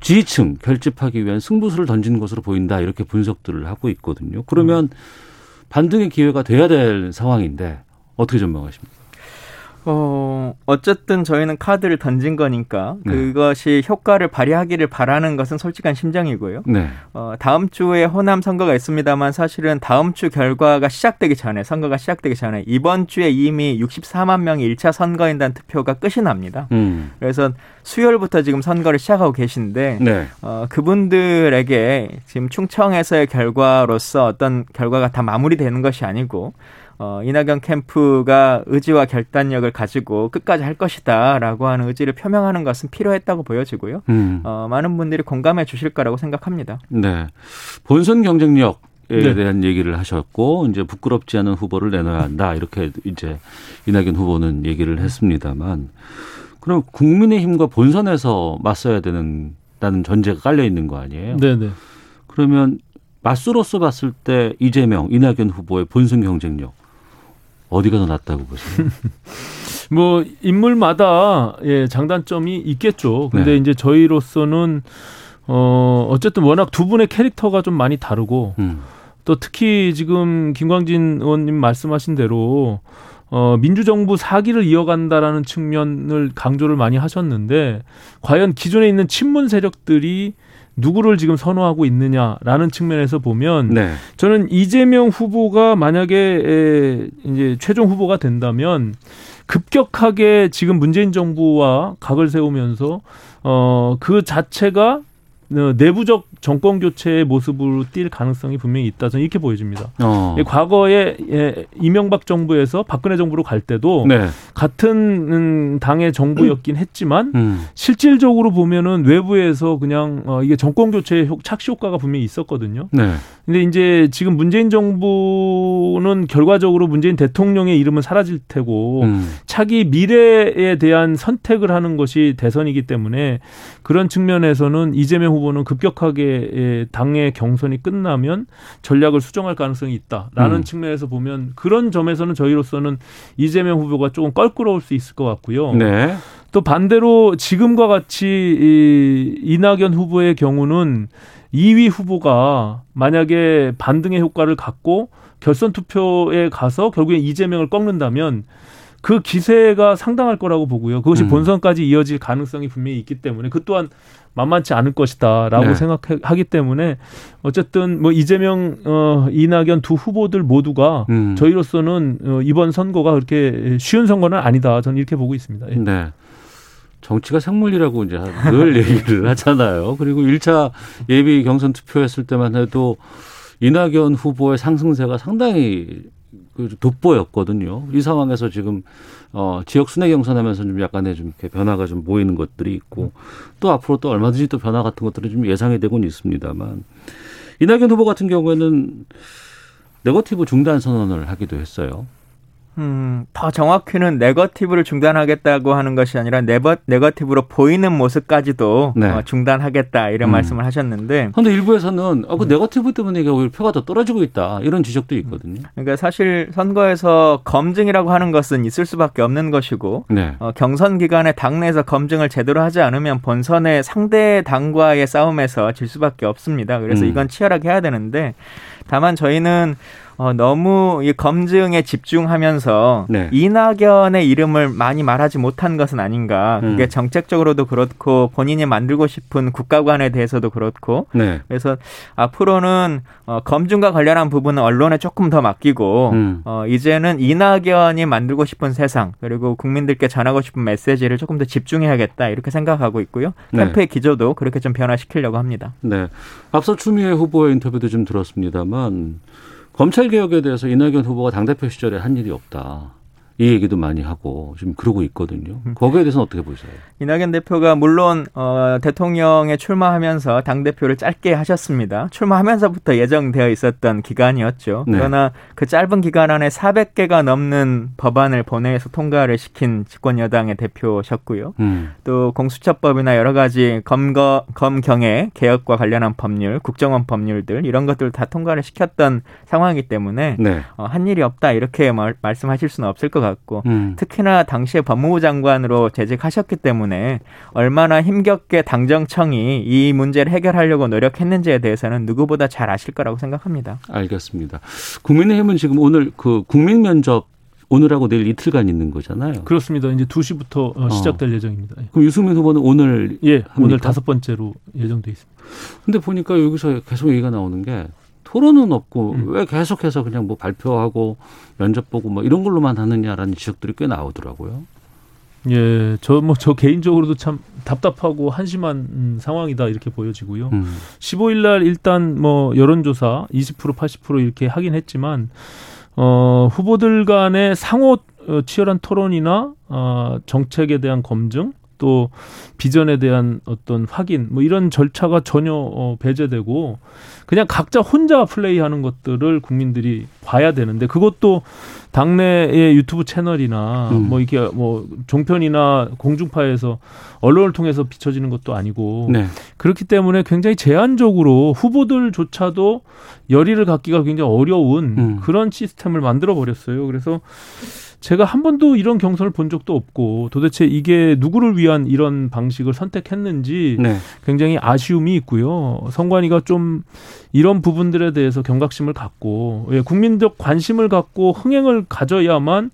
지지층 결집하기 위한 승부수를 던지는 것으로 보인다 이렇게 분석들을 하고 있거든요. 그러면 반등의 기회가 돼야 될 상황인데 어떻게 전망하십니까? 어, 어쨌든 저희는 카드를 던진 거니까 네. 그것이 효과를 발휘하기를 바라는 것은 솔직한 심정이고요. 네. 어, 다음 주에 호남 선거가 있습니다만 사실은 다음 주 결과가 시작되기 전에 선거가 시작되기 전에 이번 주에 이미 64만 명의 1차 선거인단 투표가 끝이 납니다. 음. 그래서 수요일부터 지금 선거를 시작하고 계신데 네. 어, 그분들에게 지금 충청에서의 결과로서 어떤 결과가 다 마무리되는 것이 아니고 어, 이낙연 캠프가 의지와 결단력을 가지고 끝까지 할 것이다라고 하는 의지를 표명하는 것은 필요했다고 보여지고요. 음. 어, 많은 분들이 공감해 주실 거라고 생각합니다. 네. 본선 경쟁력 에 네. 대한 얘기를 하셨고 이제 부끄럽지 않은 후보를 내놔야 한다 이렇게 이제 이낙연 후보는 얘기를 했습니다만 그럼 국민의힘과 본선에서 맞서야 되는다는 전제가 깔려 있는 거 아니에요? 네네. 네. 그러면 맞수로서 봤을 때 이재명, 이낙연 후보의 본선 경쟁력 어디가 더 낫다고 보세요? [LAUGHS] 뭐 인물마다 예 장단점이 있겠죠. 근데 네. 이제 저희로서는 어 어쨌든 워낙 두 분의 캐릭터가 좀 많이 다르고 음. 또 특히 지금 김광진 의원님 말씀하신 대로 어, 민주정부 사기를 이어간다라는 측면을 강조를 많이 하셨는데, 과연 기존에 있는 친문 세력들이 누구를 지금 선호하고 있느냐라는 측면에서 보면 네. 저는 이재명 후보가 만약에 에, 이제 최종 후보가 된다면 급격하게 지금 문재인 정부와 각을 세우면서 어 그 자체가 어, 내부적 정권 교체의 모습으로 뛸 가능성이 분명히 있다. 저는 이렇게 보여집니다. 어. 과거에 예, 이명박 정부에서 박근혜 정부로 갈 때도 네. 같은 음, 당의 정부였긴 했지만 음. 실질적으로 보면은 외부에서 그냥 어, 이게 정권 교체의 착시 효과가 분명히 있었거든요. 네. 근데 이제 지금 문재인 정부는 결과적으로 문재인 대통령의 이름은 사라질 테고 음. 차기 미래에 대한 선택을 하는 것이 대선이기 때문에 그런 측면에서는 이재명 후보는 급격하게 당의 경선이 끝나면 전략을 수정할 가능성이 있다라는 음. 측면에서 보면 그런 점에서는 저희로서는 이재명 후보가 조금 껄끄러울 수 있을 것 같고요. 네. 또 반대로 지금과 같이 이 이낙연 후보의 경우는 2위 후보가 만약에 반등의 효과를 갖고 결선 투표에 가서 결국에 이재명을 꺾는다면 그 기세가 상당할 거라고 보고요. 그것이 음. 본선까지 이어질 가능성이 분명히 있기 때문에 그 또한 만만치 않을 것이다라고 네. 생각하기 때문에 어쨌든 뭐 이재명 어 이낙연 두 후보들 모두가 음. 저희로서는 어, 이번 선거가 그렇게 쉬운 선거는 아니다. 저는 이렇게 보고 있습니다. 예. 네. 정치가 생물이라고 이제 늘 [LAUGHS] 얘기를 하잖아요. 그리고 1차 예비 경선 투표했을 때만 해도 이낙연 후보의 상승세가 상당히 그 돋보였거든요. 이 상황에서 지금 어 지역 순회 경선하면서 좀 약간의 좀 이렇게 변화가 좀 보이는 것들이 있고 또 앞으로 또 얼마든지 또 변화 같은 것들이 좀 예상이 되고는 있습니다만 이낙연 후보 같은 경우에는 네거티브 중단 선언을 하기도 했어요. 음, 더 정확히는 네거티브를 중단하겠다고 하는 것이 아니라 네버, 네거티브로 보이는 모습까지도 네. 어, 중단하겠다 이런 음. 말씀을 하셨는데. 그런데 일부에서는 어, 그 음. 네거티브 때문에 이게 오히려 표가 더 떨어지고 있다 이런 지적도 있거든요. 그러니까 사실 선거에서 검증이라고 하는 것은 있을 수밖에 없는 것이고 네. 어, 경선 기간에 당내에서 검증을 제대로 하지 않으면 본선의 상대 당과의 싸움에서 질 수밖에 없습니다. 그래서 음. 이건 치열하게 해야 되는데 다만 저희는 어, 너무 이 검증에 집중하면서 네. 이낙연의 이름을 많이 말하지 못한 것은 아닌가. 그게 음. 정책적으로도 그렇고 본인이 만들고 싶은 국가관에 대해서도 그렇고. 네. 그래서 앞으로는 어, 검증과 관련한 부분은 언론에 조금 더 맡기고 음. 어, 이제는 이낙연이 만들고 싶은 세상 그리고 국민들께 전하고 싶은 메시지를 조금 더 집중해야겠다 이렇게 생각하고 있고요. 네. 캠페 기조도 그렇게 좀 변화시키려고 합니다. 네. 앞서 추미애 후보의 인터뷰도 좀 들었습니다만 검찰 개혁에 대해서 이낙연 후보가 당대표 시절에 한 일이 없다. 이 얘기도 많이 하고 지금 그러고 있거든요. 음. 거기에 대해서는 어떻게 보세요? 이낙연 대표가 물론 어, 대통령에 출마하면서 당 대표를 짧게 하셨습니다. 출마하면서부터 예정되어 있었던 기간이었죠. 네. 그러나 그 짧은 기간 안에 400개가 넘는 법안을 본회의에서 통과를 시킨 집권 여당의 대표셨고요. 음. 또 공수처법이나 여러 가지 검거 검경의 개혁과 관련한 법률, 국정원 법률들 이런 것들 다 통과를 시켰던 상황이기 때문에 네. 어, 한 일이 없다 이렇게 말, 말씀하실 수는 없을 것 같아요. 같고 음. 특히나 당시에 법무부 장관으로 재직하셨기 때문에 얼마나 힘겹게 당정청이 이 문제를 해결하려고 노력했는지에 대해서는 누구보다 잘 아실 거라고 생각합니다. 알겠습니다. 국민의힘은 지금 오늘 그 국민 면접 오늘하고 내일 이틀간 있는 거잖아요. 그렇습니다. 이제 2시부터 어, 어. 시작될 어. 예정입니다. 그럼 유승민 후보는 오늘 예, 합니까? 오늘 다섯 번째로 예정돼 있습니다. 근데 보니까 여기서 계속 얘기가 나오는 게 토론은 없고 음. 왜 계속해서 그냥 뭐 발표하고 면접 보고 뭐 이런 걸로만 하느냐라는 지적들이 꽤 나오더라고요. 예, 저 뭐저 뭐, 개인적으로도 참 답답하고 한심한 음, 상황이다 이렇게 보여지고요. 음. 15일 날 일단 뭐 여론조사 20% 80% 이렇게 하긴 했지만 어 후보들 간의 상호 어, 치열한 토론이나 어, 정책에 대한 검증 또 비전에 대한 어떤 확인 뭐 이런 절차가 전혀 어, 배제되고 그냥 각자 혼자 플레이하는 것들을 국민들이 봐야 되는데 그것도 당내의 유튜브 채널이나 음. 뭐 이게 뭐 종편이나 공중파에서 언론을 통해서 비춰지는 것도 아니고 네. 그렇기 때문에 굉장히 제한적으로 후보들조차도 열의를 갖기가 굉장히 어려운 음. 그런 시스템을 만들어 버렸어요. 그래서 제가 한 번도 이런 경선을 본 적도 없고 도대체 이게 누구를 위한 이런 방식을 선택했는지 네. 굉장히 아쉬움이 있고요. 선관위가 좀 이런 부분들에 대해서 경각심을 갖고 예, 국민적 관심을 갖고 흥행을 가져야만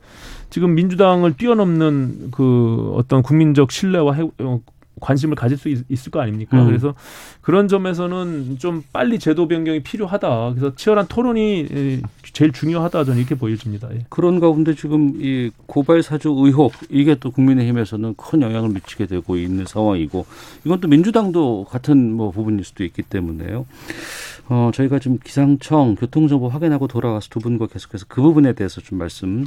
지금 민주당을 뛰어넘는 그 어떤 국민적 신뢰와 해, 어, 관심을 가질 수 있, 을거 아닙니까? 음. 그래서 그런 점에서는 좀 빨리 제도 변경이 필요하다. 그래서 치열한 토론이 제일 중요하다 저는 이렇게 보여집니다. 예. 그런 가운데 지금 이 고발 사주 의혹 이게 또 국민의힘에서는 큰 영향을 미치게 되고 있는 상황이고 이건 또 민주당도 같은 뭐 부분일 수도 있기 때문에요. 어, 저희가 지금 기상청 교통정보 확인하고 돌아와서 두 분과 계속해서 그 부분에 대해서 좀 말씀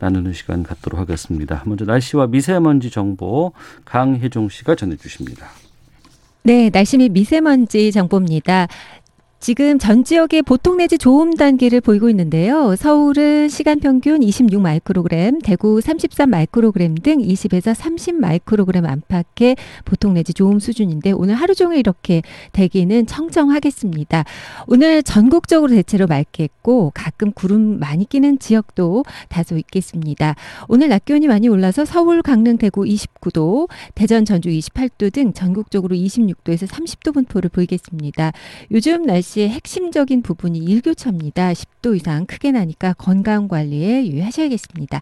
나누는 시간 갖도록 하겠습니다. 먼저 날씨와 미세먼지 정보 강혜종 씨가 전해주십니다. 네, 날씨 및 미세먼지 정보입니다. 지금 전 지역에 보통 내지 좋음 단계를 보이고 있는데요. 서울은 시간 평균 26 마이크로그램, 대구 33 마이크로그램 등 20에서 30 마이크로그램 안팎의 보통 내지 좋음 수준인데 오늘 하루 종일 이렇게 대기는 청정하겠습니다. 오늘 전국적으로 대체로 맑겠고 가끔 구름 많이 끼는 지역도 다소 있겠습니다. 오늘 낮 기온이 많이 올라서 서울, 강릉, 대구 29도, 대전, 전주 28도 등 전국적으로 26도에서 30도 분포를 보이겠습니다. 요즘 날씨 날씨의 핵심적인 부분이 일교차입니다. 10도 이상 크게 나니까 건강 관리에 유의하셔야겠습니다.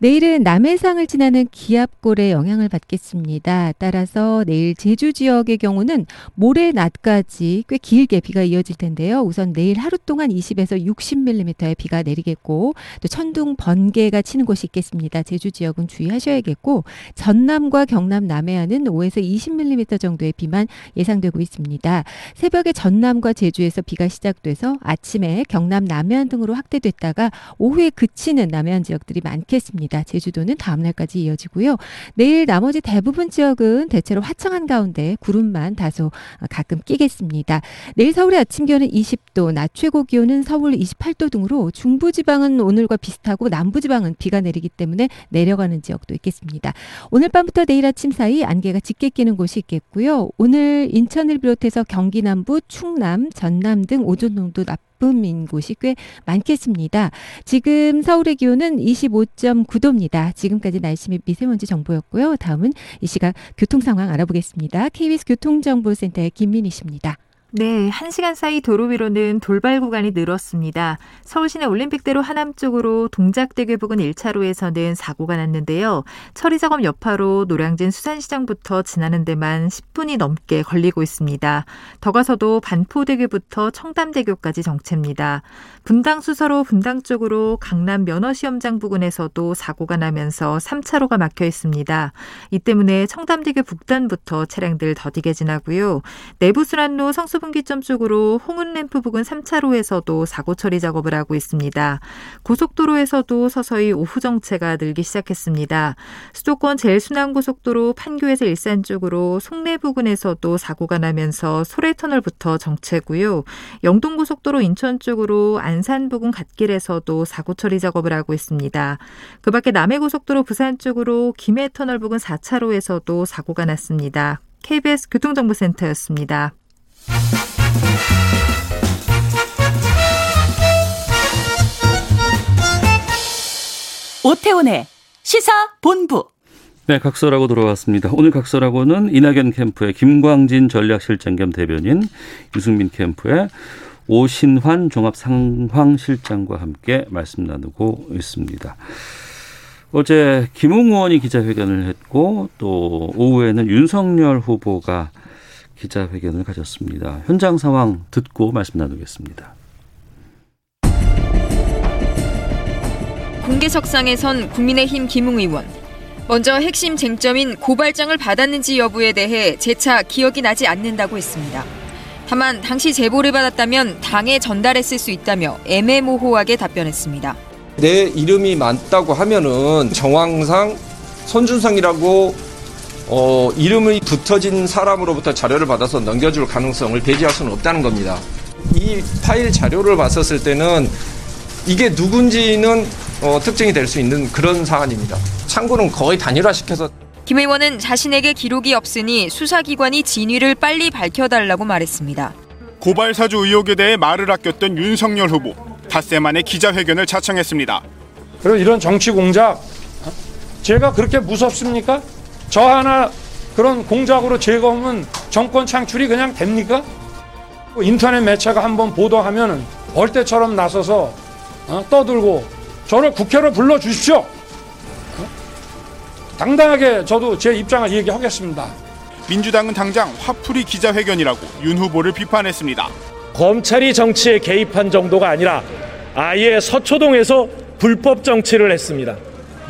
내일은 남해상을 지나는 기압골의 영향을 받겠습니다. 따라서 내일 제주 지역의 경우는 모레 낮까지 꽤 길게 비가 이어질 텐데요. 우선 내일 하루 동안 20에서 60mm의 비가 내리겠고 또 천둥 번개가 치는 곳이 있겠습니다. 제주 지역은 주의하셔야겠고 전남과 경남 남해안은 5에서 20mm 정도의 비만 예상되고 있습니다. 새벽에 전남과 제주에 제주에서 비가 시작돼서 아침에 경남 남해안 등으로 확대됐다가 오후에 그치는 남해안 지역들이 많겠습니다. 제주도는 다음 날까지 이어지고요. 내일 나머지 대부분 지역은 대체로 화창한 가운데 구름만 다소 가끔 끼겠습니다. 내일 서울의 아침 기온은 20도, 낮 최고 기온은 서울 28도 등으로 중부 지방은 오늘과 비슷하고 남부 지방은 비가 내리기 때문에 내려가는 지역도 있겠습니다. 오늘 밤부터 내일 아침 사이 안개가 짙게 끼는 곳이 있겠고요. 오늘 인천을 비롯해서 경기 남부, 충남, 전 전남 등 오존 농도 나쁨인 곳이 꽤 많겠습니다. 지금 서울의 기온은 25.9도입니다. 지금까지 날씨 및 미세먼지 정보였고요. 다음은 이 시각 교통 상황 알아보겠습니다. KBS 교통정보센터의 김민희 씨입니다. 네, 1시간 사이 도로 위로는 돌발 구간이 늘었습니다. 서울시내 올림픽대로 하남 쪽으로 동작대교 부근 1차로에서는 사고가 났는데요. 처리 작업 여파로 노량진 수산시장부터 지나는 데만 10분이 넘게 걸리고 있습니다. 더 가서도 반포대교부터 청담대교까지 정체입니다. 분당 수서로 분당 쪽으로 강남 면허시험장 부근에서도 사고가 나면서 3차로가 막혀 있습니다. 이 때문에 청담대교 북단부터 차량들 더디게 지나고요. 내부순환로 성수 수분기점 쪽으로 홍은램프 부근 3차로에서도 사고 처리 작업을 하고 있습니다. 고속도로에서도 서서히 오후 정체가 늘기 시작했습니다. 수도권 제일순환고속도로 판교에서 일산 쪽으로 송내 부근에서도 사고가 나면서 소래터널부터 정체고요. 영동고속도로 인천 쪽으로 안산 부근 갓길에서도 사고 처리 작업을 하고 있습니다. 그 밖에 남해고속도로 부산 쪽으로 김해터널 부근 4차로에서도 사고가 났습니다. KBS 교통정보센터였습니다. 오태훈의 시사 본부. 네, 각설하고 돌아왔습니다. 오늘 각설하고는 이낙연 캠프의 김광진 전략실장 겸 대변인, 유승민 캠프의 오신환 종합상황실장과 함께 말씀 나누고 있습니다. 어제 김웅 의원이 기자회견을 했고 또 오후에는 윤석열 후보가 기자회견을 가졌습니다. 현장 상황 듣고 말씀 나누겠습니다. 공개석상에선 국민의힘 김웅 의원. 먼저 핵심 쟁점인 고발장을 받았는지 여부에 대해 재차 기억이 나지 않는다고 했습니다. 다만 당시 제보를 받았다면 당에 전달했을 수 있다며 애매모호하게 답변했습니다. 내 이름이 맞다고 하면은 정황상 손준성이라고 어, 이름이 붙어진 사람으로부터 자료를 받아서 넘겨줄 가능성을 배제할 수는 없다는 겁니다. 이 파일 자료를 봤었을 때는 이게 누군지는 어, 특정이 될 수 있는 그런 사안입니다. 참고는 거의 단일화시켜서 김 의원은 자신에게 기록이 없으니 수사기관이 진위를 빨리 밝혀달라고 말했습니다. 고발 사주 의혹에 대해 말을 아꼈던 윤석열 후보 닷새 만에 기자회견을 자청했습니다. 그럼 이런 정치 공작 제가 그렇게 무섭습니까? 저 하나 그런 공작으로 제거하면 정권 창출이 그냥 됩니까? 인터넷 매체가 한번 보도하면 벌떼처럼 나서서 어? 떠들고 저를 국회로 불러 주십시오. 어? 당당하게 저도 제 입장을 얘기하겠습니다. 민주당은 당장 화풀이 기자회견이라고 윤 후보를 비판했습니다. 검찰이 정치에 개입한 정도가 아니라 아예 서초동에서 불법 정치를 했습니다.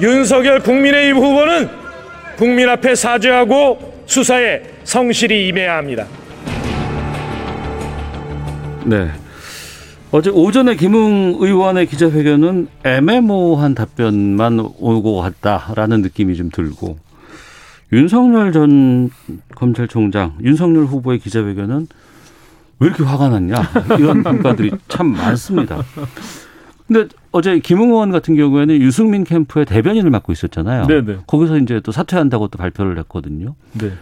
윤석열 국민의힘 후보는 국민 앞에 사죄하고 수사에 성실히 임해야 합니다. 네. 어제 오전에 김웅 의원의 기자회견은 애매모호한 답변만 오고 갔다라는 느낌이 좀 들고 윤석열 전 검찰총장, 윤석열 후보의 기자회견은 왜 이렇게 화가 났냐 이런 평가들이 참 많습니다. 근데 어제 김웅 의원 같은 경우에는 유승민 캠프의 대변인을 맡고 있었잖아요. 네네. 거기서 이제 또 사퇴한다고 또 발표를 했거든요. 네.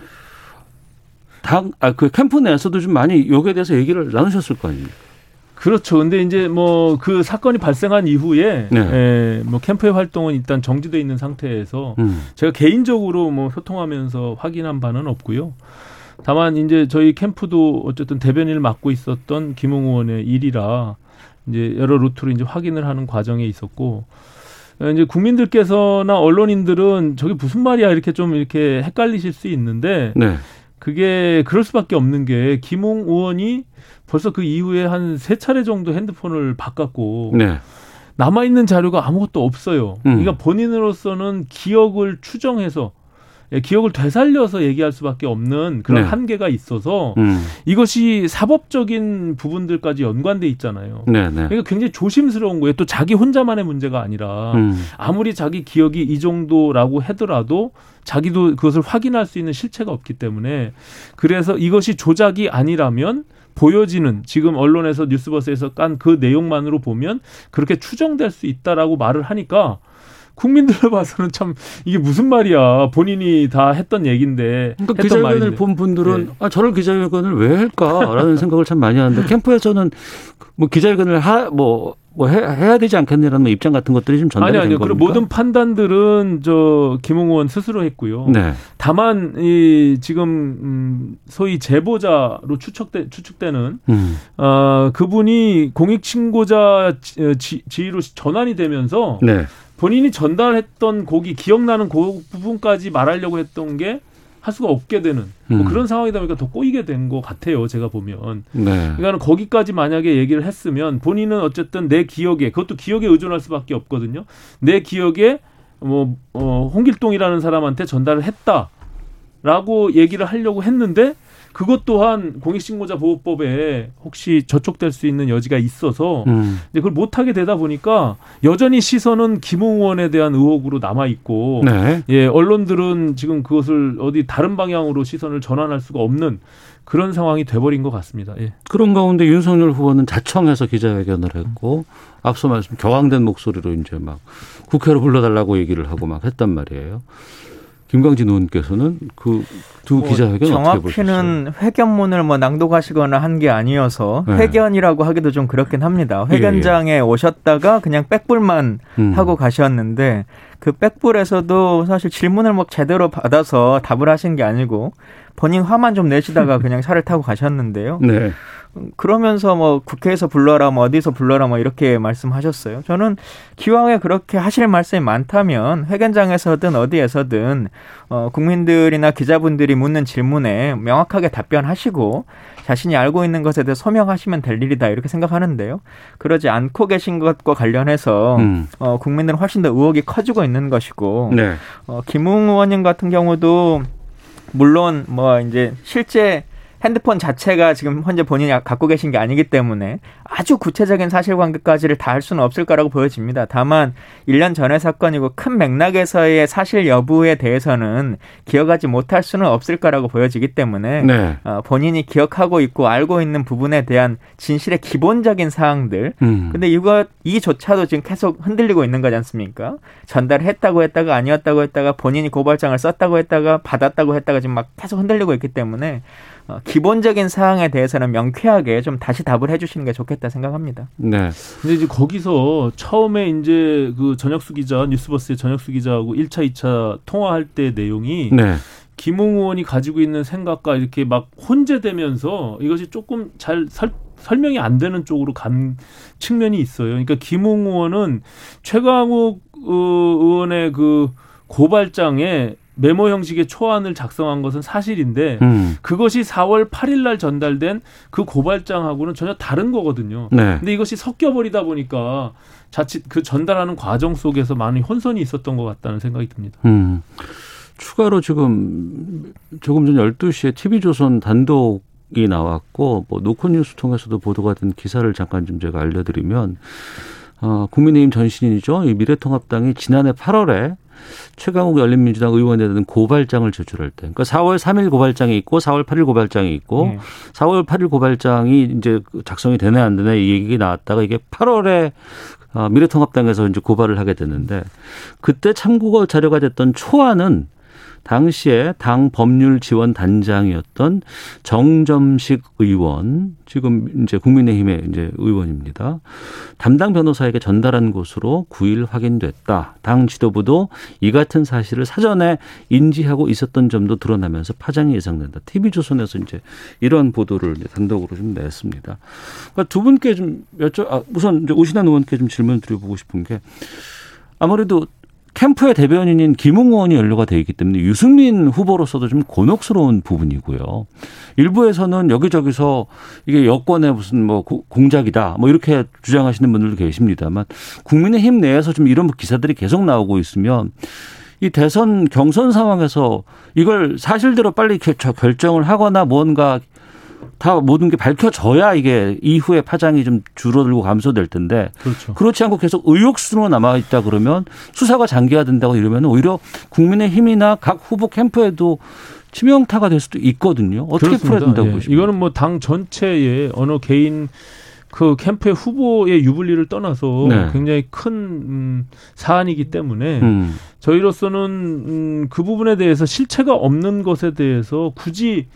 당, 아, 그 캠프 내에서도 좀 많이 여기에 대해서 얘기를 나누셨을 거 아닙니까? 그렇죠. 근데 이제 뭐 그 사건이 발생한 이후에 네. 에, 뭐 캠프의 활동은 일단 정지돼 있는 상태에서 음. 제가 개인적으로 뭐 소통하면서 확인한 바는 없고요. 다만 이제 저희 캠프도 어쨌든 대변인을 맡고 있었던 김웅 의원의 일이라 이제 여러 루트로 이제 확인을 하는 과정에 있었고 이제 국민들께서나 언론인들은 저게 무슨 말이야 이렇게 좀 이렇게 헷갈리실 수 있는데 네. 그게 그럴 수밖에 없는 게 김웅 의원이 벌써 그 이후에 한 세 차례 정도 핸드폰을 바꿨고 네. 남아 있는 자료가 아무것도 없어요. 음. 그러니까 본인으로서는 기억을 추정해서 예, 기억을 되살려서 얘기할 수밖에 없는 그런 네. 한계가 있어서 음. 이것이 사법적인 부분들까지 연관돼 있잖아요. 네, 네. 그러니까 굉장히 조심스러운 거예요. 또 자기 혼자만의 문제가 아니라 음. 아무리 자기 기억이 이 정도라고 하더라도 자기도 그것을 확인할 수 있는 실체가 없기 때문에 그래서 이것이 조작이 아니라면 보여지는 지금 언론에서 뉴스버스에서 깐 그 내용만으로 보면 그렇게 추정될 수 있다라고 말을 하니까 국민들을 봐서는 참 이게 무슨 말이야 본인이 다 했던 얘기인데 그러니까 기자회견을 말인데. 본 분들은 네. 아 저를 기자회견을 왜 할까라는 [LAUGHS] 생각을 참 많이 하는데 캠프에서는 뭐 기자회견을 하 뭐 뭐 해, 야 되지 않겠느라는 뭐 입장 같은 것들이 좀 전달이 아니, 아니요. 된 겁니까? 모든 판단들은 저 김웅 의원 스스로 했고요. 네. 다만 이 지금 음 소위 제보자로 추측돼 추측되는 음. 어 그분이 공익 신고자 지, 지휘로 전환이 되면서 네. 본인이 전달했던 곡이 기억나는 그 부분까지 말하려고 했던 게 할 수가 없게 되는 뭐 음. 그런 상황이다 보니까 더 꼬이게 된 것 같아요. 제가 보면. 네. 그러니까 거기까지 만약에 얘기를 했으면 본인은 어쨌든 내 기억에 그것도 기억에 의존할 수밖에 없거든요. 내 기억에 뭐 어, 홍길동이라는 사람한테 전달을 했다 라고 얘기를 하려고 했는데 그것 또한 공익신고자 보호법에 혹시 저촉될 수 있는 여지가 있어서 음. 이제 그걸 못하게 되다 보니까 여전히 시선은 김웅 의원에 대한 의혹으로 남아 있고 네. 예 언론들은 지금 그것을 어디 다른 방향으로 시선을 전환할 수가 없는 그런 상황이 돼버린 것 같습니다. 예. 그런 가운데 윤석열 후보는 자청해서 기자회견을 했고 앞서 말씀 격앙된 목소리로 이제 막 국회로 불러달라고 얘기를 하고 막 했단 말이에요. 김광진 의원께서는 그두 뭐 기자회견 정확히는 회견문을 뭐 낭독하시거나 한 게 아니어서 네. 회견이라고 하기도 좀 그렇긴 합니다. 회견장에 예, 예. 오셨다가 그냥 백불만 음. 하고 가셨는데 그 백불에서도 사실 질문을 뭐 제대로 받아서 답을 하신 게 아니고 본인 화만 좀 내시다가 [LAUGHS] 그냥 차를 타고 가셨는데요. 네. 그러면서 뭐 국회에서 불러라 뭐 어디서 불러라 뭐 이렇게 말씀하셨어요. 저는 기왕에 그렇게 하실 말씀이 많다면 회견장에서든 어디에서든 어 국민들이나 기자분들이 묻는 질문에 명확하게 답변하시고 자신이 알고 있는 것에 대해 소명하시면 될 일이다 이렇게 생각하는데요. 그러지 않고 계신 것과 관련해서 음. 어 국민들은 훨씬 더 의혹이 커지고 있는 것이고 네. 어 김웅 의원님 같은 경우도 물론 뭐 이제 실제 핸드폰 자체가 지금 현재 본인이 갖고 계신 게 아니기 때문에 아주 구체적인 사실관계까지를 다 할 수는 없을 거라고 보여집니다. 다만 1년 전의 사건이고 큰 맥락에서의 사실 여부에 대해서는 기억하지 못할 수는 없을 거라고 보여지기 때문에 네. 어, 본인이 기억하고 있고 알고 있는 부분에 대한 진실의 기본적인 사항들. 음. 근데 이거 이조차도 지금 계속 흔들리고 있는 거지 않습니까? 전달했다고 했다가 아니었다고 했다가 본인이 고발장을 썼다고 했다가 받았다고 했다가 지금 막 계속 흔들리고 있기 때문에 어, 기본적인 사항에 대해서는 명쾌하게 좀 다시 답을 해주시는 게 좋겠다 생각합니다. 네. 근데 이제 거기서 처음에 이제 그 전혁수 기자 뉴스버스의 전혁수 기자하고 1차, 2차 통화할 때 내용이 네. 김웅 의원이 가지고 있는 생각과 이렇게 막 혼재되면서 이것이 조금 잘 설, 설명이 안 되는 쪽으로 간 측면이 있어요. 그러니까 김웅 의원은 최강욱 어, 의원의 그 고발장에 메모 형식의 초안을 작성한 것은 사실인데 음. 그것이 4월 8일 날 전달된 그 고발장하고는 전혀 다른 거거든요. 네. 근데 이것이 섞여 버리다 보니까 자칫 그 전달하는 과정 속에서 많은 혼선이 있었던 것 같다는 생각이 듭니다. 음. 추가로 지금 조금 전 12시에 TV조선 단독 이 나왔고 뭐 노컷뉴스 통해서도 보도가 된 기사를 잠깐 좀 제가 알려드리면 어, 국민의힘 전신인이죠. 이 미래통합당이 지난해 8월에 최강욱 열린민주당 의원에 대한 고발장을 제출할 때, 그러니까 4월 3일 고발장이 있고 4월 8일 고발장이 있고 네. 4월 8일 고발장이 이제 작성이 되네 안 되네 이 얘기가 나왔다가 이게 8월에 어, 미래통합당에서 이제 고발을 하게 됐는데 그때 참고가 자료가 됐던 초안은 당시에 당 법률 지원 단장이었던 정점식 의원, 지금 이제 국민의힘의 이제 의원입니다. 담당 변호사에게 전달한 것으로 9일 확인됐다. 당 지도부도 이 같은 사실을 사전에 인지하고 있었던 점도 드러나면서 파장이 예상된다. TV조선에서 이제 이런 보도를 이제 단독으로 좀 냈습니다. 그러니까 두 분께 좀 여쭤, 아, 우선 이제 오신환 의원께 좀 질문 드려보고 싶은 게 아무래도 캠프의 대변인인 김웅 의원이 연루가 돼 있기 때문에 유승민 후보로서도 좀 곤혹스러운 부분이고요. 일부에서는 여기저기서 이게 여권의 무슨 뭐 공작이다 뭐 이렇게 주장하시는 분들도 계십니다만 국민의힘 내에서 좀 이런 기사들이 계속 나오고 있으면 이 대선 경선 상황에서 이걸 사실대로 빨리 결정을 하거나 뭔가 다 모든 게 밝혀져야 이게 이후에 파장이 좀 줄어들고 감소될 텐데 그렇죠. 그렇지 않고 계속 의혹수로 남아 있다 그러면 수사가 장기화된다고 이러면 오히려 국민의 힘이나 각 후보 캠프에도 치명타가 될 수도 있거든요. 어떻게 그렇습니다. 풀어야 된다고 예. 보십니까? 이거는 뭐 당 전체의 어느 개인 그 캠프의 후보의 유불리를 떠나서 네. 굉장히 큰 음, 사안이기 때문에 음. 저희로서는 음, 그 부분에 대해서 실체가 없는 것에 대해서 굳이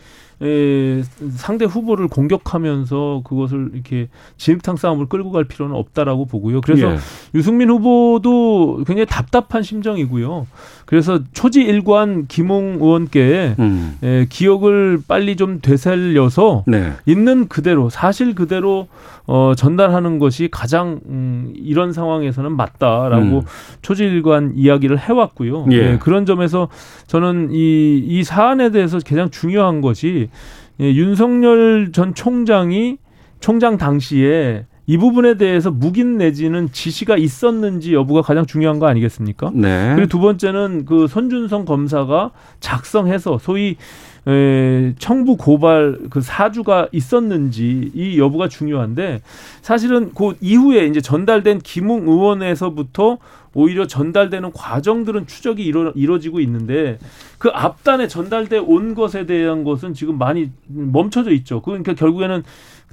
에, 상대 후보를 공격하면서 그것을 이렇게 진흙탕 싸움을 끌고 갈 필요는 없다라고 보고요. 그래서 예. 유승민 후보도 굉장히 답답한 심정이고요. 그래서 초지 일관 김홍 의원께 음. 에, 기억을 빨리 좀 되살려서 네. 있는 그대로 사실 그대로 어, 전달하는 것이 가장 음, 이런 상황에서는 맞다라고 음. 초지 일관 이야기를 해왔고요. 예. 네, 그런 점에서 저는 이, 이 사안에 대해서 가장 중요한 것이 예, 윤석열 전 총장이 총장 당시에 이 부분에 대해서 묵인 내지는 지시가 있었는지 여부가 가장 중요한 거 아니겠습니까? 네. 그리고 두 번째는 그 손준성 검사가 작성해서 소위 에, 청부 고발 그 사주가 있었는지 이 여부가 중요한데 사실은 그 이후에 이제 전달된 김웅 의원에서부터 오히려 전달되는 과정들은 추적이 이뤄, 이뤄지고 있는데 그 앞단에 전달돼 온 것에 대한 것은 지금 많이 멈춰져 있죠. 그러니까 결국에는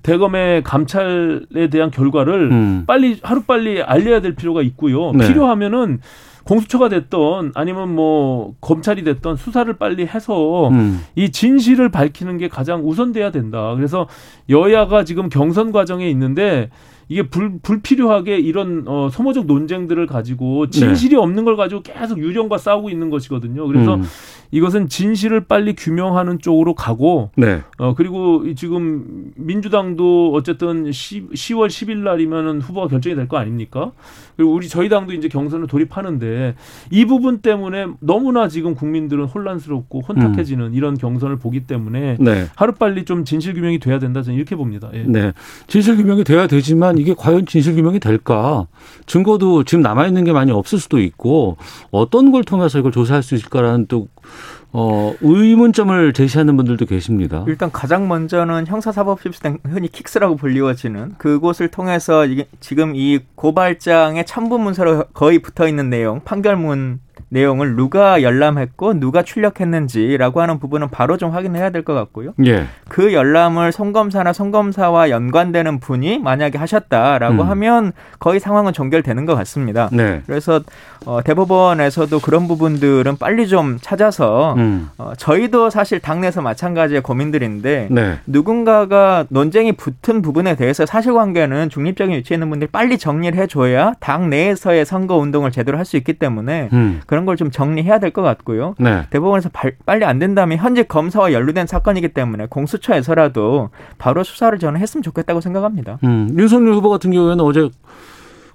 대검의 감찰에 대한 결과를 음. 빨리 하루 빨리 알려야 될 필요가 있고요. 네. 필요하면은 공수처가 됐던 아니면 뭐 검찰이 됐던 수사를 빨리 해서 음. 이 진실을 밝히는 게 가장 우선돼야 된다. 그래서 여야가 지금 경선 과정에 있는데 이게 불, 불필요하게 이런 어, 소모적 논쟁들을 가지고 진실이 네. 없는 걸 가지고 계속 유령과 싸우고 있는 것이거든요. 그래서 음. 이것은 진실을 빨리 규명하는 쪽으로 가고 네. 어 그리고 지금 민주당도 어쨌든 10, 10월 10일 날이면은 후보가 결정이 될 거 아닙니까? 그리고 우리 저희 당도 이제 경선을 돌입하는데 이 부분 때문에 너무나 지금 국민들은 혼란스럽고 혼탁해지는 음. 이런 경선을 보기 때문에 네. 하루 빨리 좀 진실 규명이 돼야 된다 저는 이렇게 봅니다. 예. 네. 진실 규명이 돼야 되지만 이게 과연 진실 규명이 될까? 증거도 지금 남아 있는 게 많이 없을 수도 있고 어떤 걸 통해서 이걸 조사할 수 있을까라는 또 어, 의문점을 제시하는 분들도 계십니다. 일단 가장 먼저는 형사사법시스템 흔히 킥스라고 불리워지는 그곳을 통해서 이게 지금 이 고발장의 첨부 문서로 거의 붙어 있는 내용, 판결문 내용을 누가 열람했고 누가 출력했는지라고 하는 부분은 바로 좀 확인해야 될 것 같고요. 예. 그 열람을 송검사나 송검사와 연관되는 분이 만약에 하셨다라고 음. 하면 거의 상황은 종결되는 것 같습니다. 네. 그래서 어, 대법원에서도 그런 부분들은 빨리 좀 찾아서 음. 어, 저희도 사실 당내에서 마찬가지의 고민들인데 네. 누군가가 논쟁이 붙은 부분에 대해서 사실관계는 중립적인 위치에 있는 분들이 빨리 정리를 해줘야 당 내에서의 선거 운동을 제대로 할 수 있기 때문에 음. 그런 걸 좀 정리해야 될 것 같고요. 네. 대법원에서 발, 빨리 안 된다면 현재 검사와 연루된 사건이기 때문에 공수처에서라도 바로 수사를 저는 했으면 좋겠다고 생각합니다. 음, 윤석열 후보 같은 경우에는 어제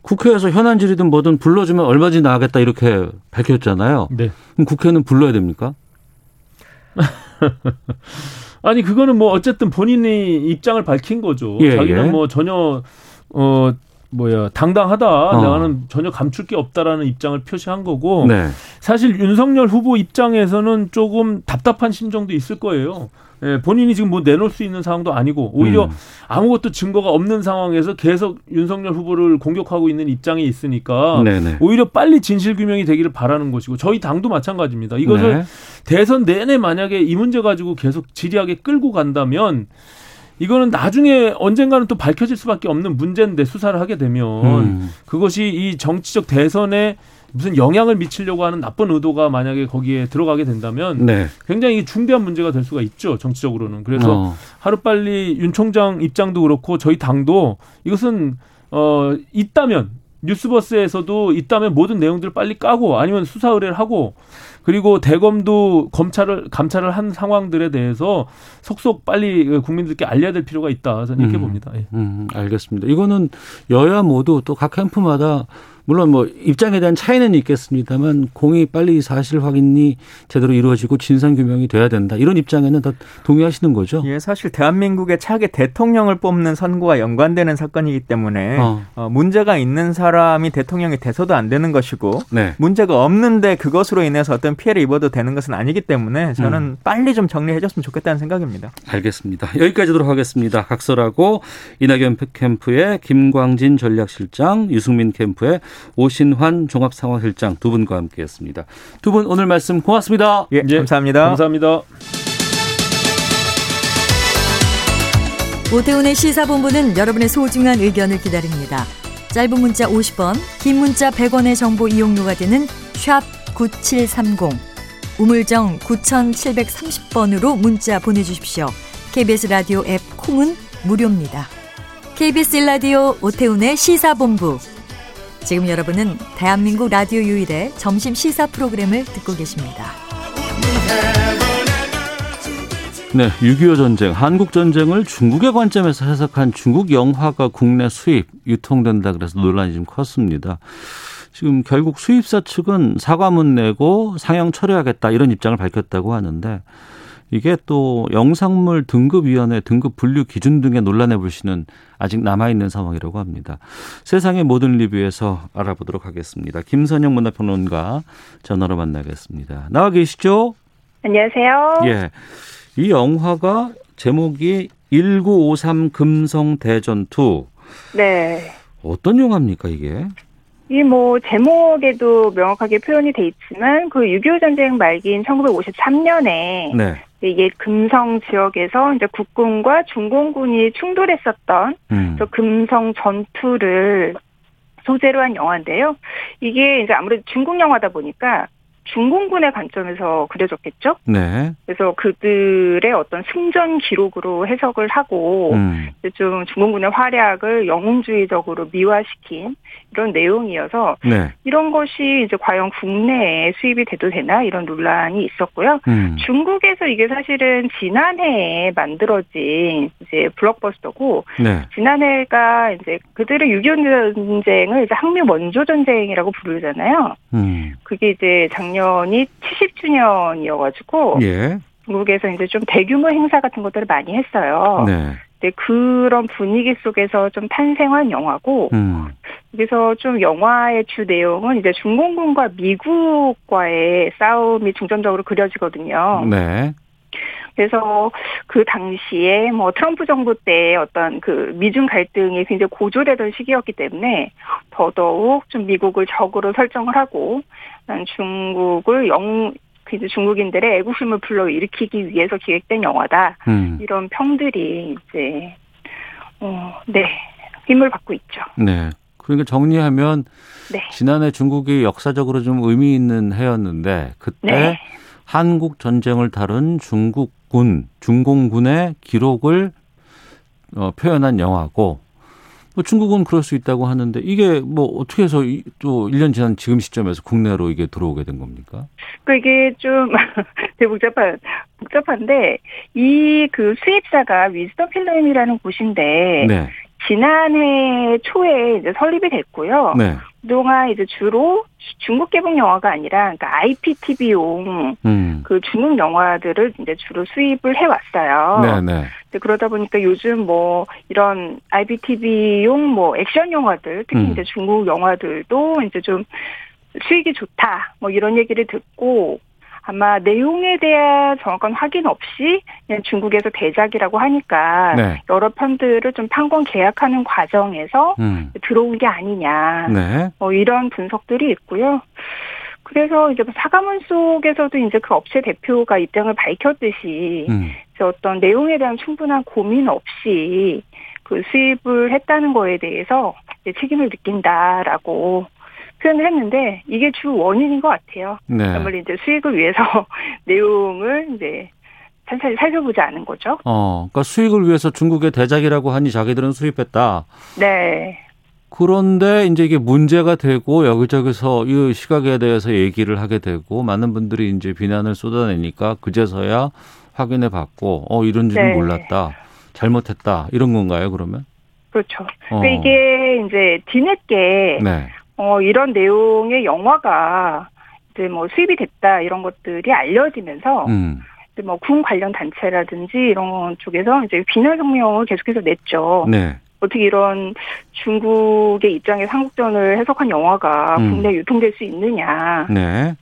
국회에서 현안 질의든 뭐든 불러주면 얼마든지 나가겠다 이렇게 밝혔잖아요. 네. 그럼 국회는 불러야 됩니까? [LAUGHS] 아니 그거는 뭐 어쨌든 본인이 입장을 밝힌 거죠. 예, 자기는 예. 뭐 전혀 어 뭐야 당당하다. 어. 나는 전혀 감출 게 없다라는 입장을 표시한 거고. 네. 사실 윤석열 후보 입장에서는 조금 답답한 심정도 있을 거예요. 예, 본인이 지금 뭐 내놓을 수 있는 상황도 아니고 오히려 음. 아무것도 증거가 없는 상황에서 계속 윤석열 후보를 공격하고 있는 입장에 있으니까 네네. 오히려 빨리 진실 규명이 되기를 바라는 것이고 저희 당도 마찬가지입니다. 이것을 네. 대선 내내 만약에 이 문제 가지고 계속 지리하게 끌고 간다면 이거는 나중에 언젠가는 또 밝혀질 수밖에 없는 문제인데 수사를 하게 되면 음. 그것이 이 정치적 대선에 무슨 영향을 미치려고 하는 나쁜 의도가 만약에 거기에 들어가게 된다면 네. 굉장히 중대한 문제가 될 수가 있죠 정치적으로는 그래서 어. 하루빨리 윤 총장 입장도 그렇고 저희 당도 이것은 어 있다면 뉴스버스에서도 있다면 모든 내용들을 빨리 까고 아니면 수사 의뢰를 하고 그리고 대검도 검찰을 감찰을 한 상황들에 대해서 속속 빨리 국민들께 알려야 될 필요가 있다 저는 이렇게 음. 봅니다. 예. 음, 알겠습니다. 이거는 여야 모두 또 각 캠프마다 물론 뭐 입장에 대한 차이는 있겠습니다만 공이 빨리 사실 확인이 제대로 이루어지고 진상 규명이 돼야 된다. 이런 입장에는 다 동의하시는 거죠? 예, 사실 대한민국의 차기 대통령을 뽑는 선거와 연관되는 사건이기 때문에 어. 어, 문제가 있는 사람이 대통령이 돼서도 안 되는 것이고 네. 문제가 없는데 그것으로 인해서 어떤 피해를 입어도 되는 것은 아니기 때문에 저는 음. 빨리 좀 정리해줬으면 좋겠다는 생각입니다. 알겠습니다. 여기까지 도록 하겠습니다. 각설하고 이낙연 캠프의 김광진 전략실장, 유승민 캠프의 오신환 종합상황실장 두 분과 함께했습니다. 두 분 오늘 말씀 고맙습니다. 예, 감사합니다. 감사합니다. 오태훈의 시사본부는 여러분의 소중한 의견을 기다립니다. 짧은 문자 50원, 긴 문자 100원의 정보 이용료가 되는 샵 9730, 우물정 9730번으로 문자 보내주십시오. KBS 라디오 앱 콩은 무료입니다. KBS 라디오 오태훈의 시사본부. 지금 여러분은 대한민국 라디오 유일의 점심 시사 프로그램을 듣고 계십니다. 네, 6.25 전쟁, 한국 전쟁을 중국의 관점에서 해석한 중국 영화가 국내 수입, 유통된다 그래서 논란이 좀 컸습니다. 지금 결국 수입사 측은 사과문 내고 상영 철회하겠다 이런 입장을 밝혔다고 하는데 이게 또 영상물 등급위원회 등급 분류 기준 등의 논란의 불씨는 아직 남아있는 상황이라고 합니다. 세상의 모든 리뷰에서 알아보도록 하겠습니다. 김선영 문화평론가 전화로 만나겠습니다. 나와 계시죠? 안녕하세요. 예. 이 영화가 제목이 1953 금성 대전투. 네. 어떤 영화입니까, 이게? 이 뭐 제목에도 명확하게 표현이 돼 있지만 그 6.25 전쟁 말기인 1953년에 네. 이게 금성 지역에서 이제 국군과 중공군이 충돌했었던 음. 저 금성 전투를 소재로 한 영화인데요. 이게 이제 아무래도 중국 영화다 보니까 중공군의 관점에서 그려졌겠죠. 네. 그래서 그들의 어떤 승전 기록으로 해석을 하고 음. 좀 중공군의 활약을 영웅주의적으로 미화시킨 이런 내용이어서 네. 이런 것이 이제 과연 국내에 수입이 돼도 되나 이런 논란이 있었고요. 음. 중국에서 이게 사실은 지난해에 만들어진 이제 블록버스터고 네. 지난해가 이제 그들의 6.25 전쟁을 이제 항미 원조 전쟁이라고 부르잖아요. 음. 그게 이제 작년이 70주년이어가지고 예. 중국에서 이제 좀 대규모 행사 같은 것들을 많이 했어요. 네. 근데 그런 분위기 속에서 좀 탄생한 영화고 음. 그래서 좀 영화의 주 내용은 이제 중공군과 미국과의 싸움이 중점적으로 그려지거든요. 네. 그래서 그 당시에 뭐 트럼프 정부 때 어떤 그 미중 갈등이 굉장히 고조되던 시기였기 때문에 더더욱 좀 미국을 적으로 설정을 하고 난 중국을 영 이제 중국인들의 애국심을 불러일으키기 위해서 기획된 영화다. 음. 이런 평들이 이제 어, 네 힘을 받고 있죠. 네. 그러니까 정리하면 네. 지난해 중국이 역사적으로 좀 의미 있는 해였는데 그때 네. 한국 전쟁을 다룬 중국군, 중공군의 기록을 어, 표현한 영화고 뭐 중국은 그럴 수 있다고 하는데 이게 뭐 어떻게 해서 이- 또 1년 지난 지금 시점에서 국내로 이게 들어오게 된 겁니까? 그 이게 좀 [LAUGHS] 되게 복잡한 복잡한데 이 그 수입사가 위즈덤 필름이라는 곳인데 네. 지난해 초에 이제 설립이 됐고요. 네. 그동안 이제 주로 중국 개봉 영화가 아니라 그러니까 IPTV용 음. 그 중국 영화들을 이제 주로 수입을 해왔어요. 네네. 네. 그러다 보니까 요즘 뭐 이런 IPTV용 뭐 액션 영화들 특히 음. 이제 중국 영화들도 이제 좀 수익이 좋다 뭐 이런 얘기를 듣고 아마 내용에 대한 정확한 확인 없이 그냥 중국에서 대작이라고 하니까 네. 여러 편들을 좀 판권 계약하는 과정에서 음. 들어온 게 아니냐 네. 뭐 이런 분석들이 있고요. 그래서 이제 뭐 사과문 속에서도 이제 그 업체 대표가 입장을 밝혔듯이 음. 어떤 내용에 대한 충분한 고민 없이 그 수입을 했다는 거에 대해서 책임을 느낀다라고 표현을 했는데 이게 주 원인인 것 같아요. 네. 아무래도 이제 수익을 위해서 [LAUGHS] 내용을 이제 천천히 살펴보지 않은 거죠. 어, 그러니까 수익을 위해서 중국의 대작이라고 하니 자기들은 수입했다. 네. 그런데 이제 이게 문제가 되고 여기저기서 이 시각에 대해서 얘기를 하게 되고 많은 분들이 이제 비난을 쏟아내니까 그제서야 확인해 봤고 어 이런 줄은 네. 몰랐다. 잘못했다. 이런 건가요, 그러면? 그렇죠. 어. 그러니까 이게 이제 뒤늦게 네. 어, 이런 내용의 영화가 이제 뭐 수입이 됐다 이런 것들이 알려지면서 음. 이제 뭐군 관련 단체라든지 이런 쪽에서 이제 비난 성명을 계속해서 냈죠. 네. 어떻게 이런 중국의 입장에 삼국전을 해석한 영화가 음. 국내 유통될 수 있느냐. 네.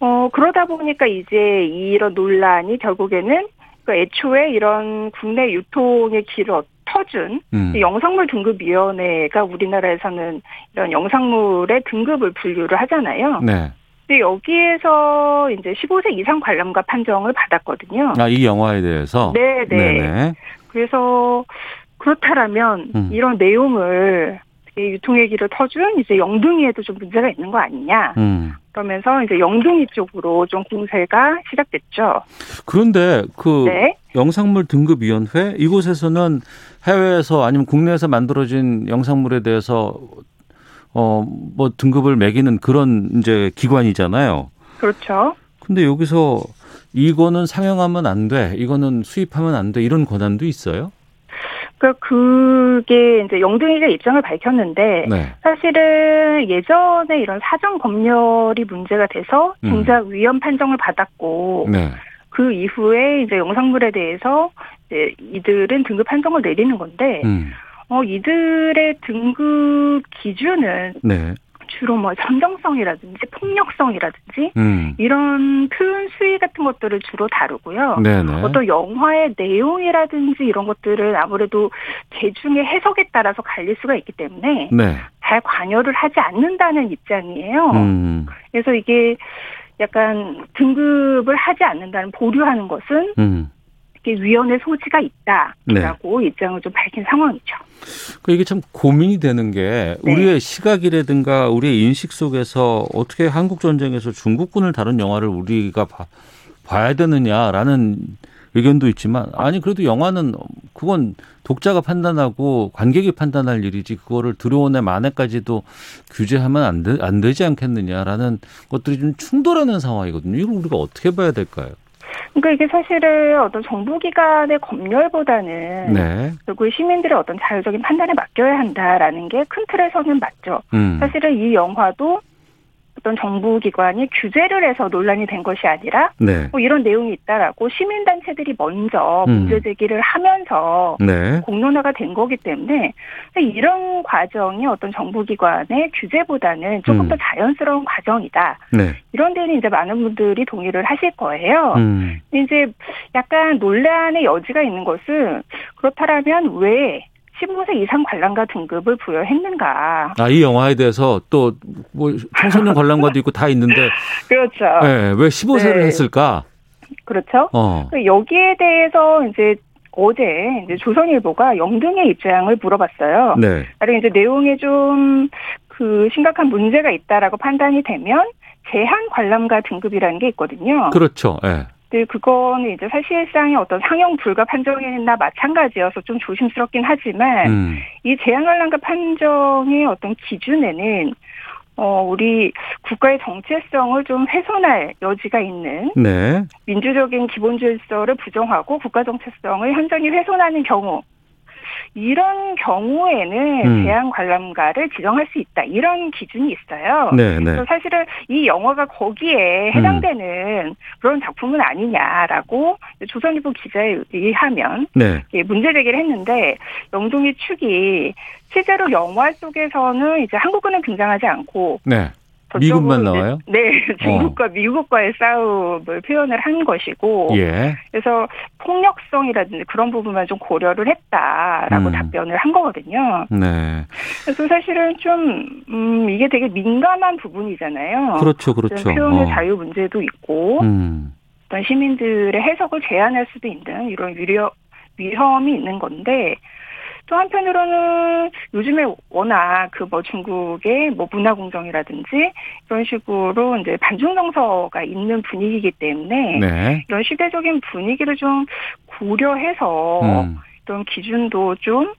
어, 그러다 보니까 이제 이런 논란이 결국에는 그 애초에 이런 국내 유통의 길을 터준 음. 영상물 등급위원회가 우리나라에서는 이런 영상물의 등급을 분류를 하잖아요. 네. 근데 여기에서 이제 15세 이상 관람가 판정을 받았거든요. 아, 이 영화에 대해서? 네네. 네네. 그래서 그렇다라면 음. 이런 내용을 유통의 길을 터준 이제 영등이에도 좀 문제가 있는 거 아니냐. 음. 그러면서 이제 영등이 쪽으로 좀 공세가 시작됐죠. 그런데 그 네? 영상물 등급위원회 이곳에서는 해외에서 아니면 국내에서 만들어진 영상물에 대해서 어 뭐 등급을 매기는 그런 이제 기관이잖아요. 그렇죠. 근데 여기서 이거는 상영하면 안 돼, 이거는 수입하면 안 돼, 이런 권한도 있어요? 그 그게 이제 영등이가 입장을 밝혔는데 네. 사실은 예전에 이런 사정 검열이 문제가 돼서 중작 음. 위헌 판정을 받았고 네. 그 이후에 이제 영상물에 대해서 이제 이들은 등급 판정을 내리는 건데 음. 어 이들의 등급 기준은 네. 주로 뭐 선정성이라든지 폭력성이라든지 음. 이런 표현 수위 같은 것들을 주로 다루고요. 네네. 어떤 영화의 내용이라든지 이런 것들은 아무래도 개중의 해석에 따라서 갈릴 수가 있기 때문에 네. 잘 관여를 하지 않는다는 입장이에요. 음. 그래서 이게 약간 등급을 하지 않는다는 보류하는 것은 음. 위원회 소지가 있다라고 네. 입장을 좀 밝힌 상황이죠. 그 이게 참 고민이 되는 게 네. 우리의 시각이라든가 우리의 인식 속에서 어떻게 한국 전쟁에서 중국군을 다룬 영화를 우리가 봐, 봐야 되느냐라는 의견도 있지만 아니 그래도 영화는 그건 독자가 판단하고 관객이 판단할 일이지 그거를 들어온의 만회까지도 규제하면 안, 되, 안 되지 않겠느냐라는 것들이 좀 충돌하는 상황이거든요. 이걸 우리가 어떻게 봐야 될까요? 그러니까 이게 사실은 어떤 정부기관의 검열보다는 네. 결국 시민들의 어떤 자율적인 판단에 맡겨야 한다라는 게 큰 틀에서는 맞죠. 음. 사실은 이 영화도 어떤 정부 기관이 규제를 해서 논란이 된 것이 아니라 네. 뭐 이런 내용이 있다라고 시민 단체들이 먼저 음. 문제 제기를 하면서 네. 공론화가 된 거기 때문에 이런 과정이 어떤 정부 기관의 규제보다는 조금 음. 더 자연스러운 과정이다. 네. 이런 데는 이제 많은 분들이 동의를 하실 거예요. 음. 이제 약간 논란의 여지가 있는 것은 그렇다면 왜 15세 이상 관람가 등급을 부여했는가. 아, 이 영화에 대해서 또, 뭐, 청소년 관람가도 있고 다 있는데. [LAUGHS] 그렇죠. 네, 왜 15세를 네. 했을까? 그렇죠. 어. 그 여기에 대해서 이제 어제 이제 조선일보가 영등의 입장을 물어봤어요. 네. 만약 이제 내용에 좀 그 심각한 문제가 있다라고 판단이 되면 제한 관람가 등급이라는 게 있거든요. 그렇죠. 예. 네. 네, 그거는 이제 사실상의 어떤 상영 불가 판정이나 마찬가지여서 좀 조심스럽긴 하지만 음. 이 제한 관람가 판정의 어떤 기준에는 어, 우리 국가의 정체성을 좀 훼손할 여지가 있는 네. 민주적인 기본 질서를 부정하고 국가 정체성을 현저히 훼손하는 경우 이런 경우에는 음. 제한 관람가를 지정할 수 있다 이런 기준이 있어요. 네, 네. 사실은 이 영화가 거기에 해당되는 음. 그런 작품은 아니냐라고 조선일보 기자에 의하면 네. 문제 제기를 했는데 영동이 축이 실제로 영화 속에서는 이제 한국어는 등장하지 않고 네. 미국만 나와요? 네, 중국과 어. 미국과의 싸움을 표현을 한 것이고, 예. 그래서 폭력성이라든지 그런 부분만 좀 고려를 했다라고 음. 답변을 한 거거든요. 네. 그래서 사실은 좀 음, 이게 되게 민감한 부분이잖아요. 그렇죠, 그렇죠. 표현의 어. 자유 문제도 있고, 음. 어떤 시민들의 해석을 제한할 수도 있는 이런 위력 위험이 있는 건데 또 한편으로는 요즘에 워낙 그 뭐 중국의 뭐 문화 공정이라든지 이런 식으로 이제 반중 정서가 있는 분위기이기 때문에 네. 이런 시대적인 분위기를 좀 고려해서 음. 이런 기준도 좀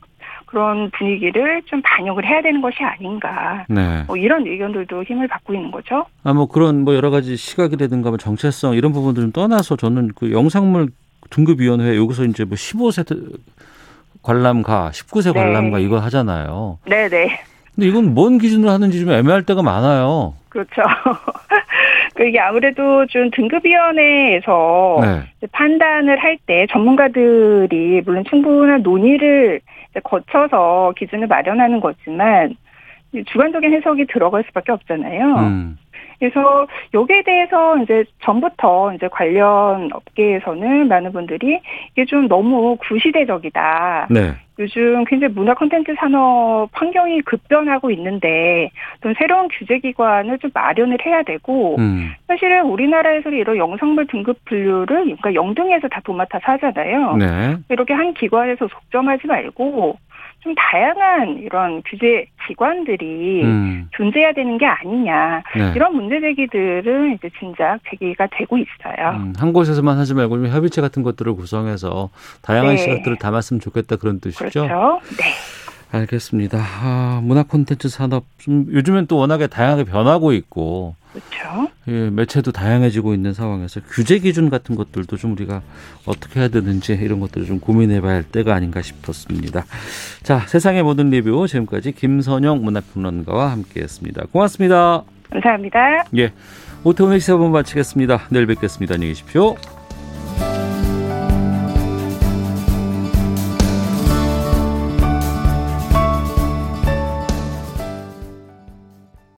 그런 분위기를 좀 반영을 해야 되는 것이 아닌가. 네. 뭐 이런 의견들도 힘을 받고 있는 거죠. 아, 뭐 그런 뭐 여러 가지 시각이라든가 뭐 정체성 이런 부분들 좀 떠나서 저는 그 영상물 등급위원회 여기서 이제 뭐 15세 관람가, 19세 네. 관람가 이거 하잖아요. 네네. 네. 근데 이건 뭔 기준으로 하는지 좀 애매할 때가 많아요. 그렇죠. [LAUGHS] 그 이게 아무래도 좀 등급위원회에서 네. 판단을 할 때 전문가들이 물론 충분한 논의를 거쳐서 기준을 마련하는 거지만 주관적인 해석이 들어갈 수밖에 없잖아요. 음. 그래서 여기에 대해서 이제 전부터 이제 관련 업계에서는 많은 분들이 이게 좀 너무 구시대적이다. 네. 요즘 굉장히 문화 콘텐츠 산업 환경이 급변하고 있는데 또 새로운 규제 기관을 좀 마련을 해야 되고 음. 사실은 우리나라에서 이런 영상물 등급 분류를 그러니까 영등에서 다 도맡아서 하잖아요. 네. 이렇게 한 기관에서 속점하지 말고 좀 다양한 이런 규제 기관들이 음. 존재해야 되는 게 아니냐 네. 이런 문제 제기들은 이제 진작 제기가 되고 있어요. 음, 한 곳에서만 하지 말고 좀 협의체 같은 것들을 구성해서 다양한 네. 시각들을 담았으면 좋겠다 그런 뜻이죠. 그렇죠. 네. 알겠습니다. 아, 문화 콘텐츠 산업 좀 요즘엔 또 워낙에 다양하게 변하고 있고 그렇죠. 예, 매체도 다양해지고 있는 상황에서 규제 기준 같은 것들도 좀 우리가 어떻게 해야 되는지 이런 것들을 좀 고민해봐야 할 때가 아닌가 싶었습니다. 자, 세상의 모든 리뷰 지금까지 김선영 문화평론가와 함께했습니다. 고맙습니다. 감사합니다. 예, 오태훈의 시사본 마치겠습니다. 내일 뵙겠습니다. 안녕히 계십시오.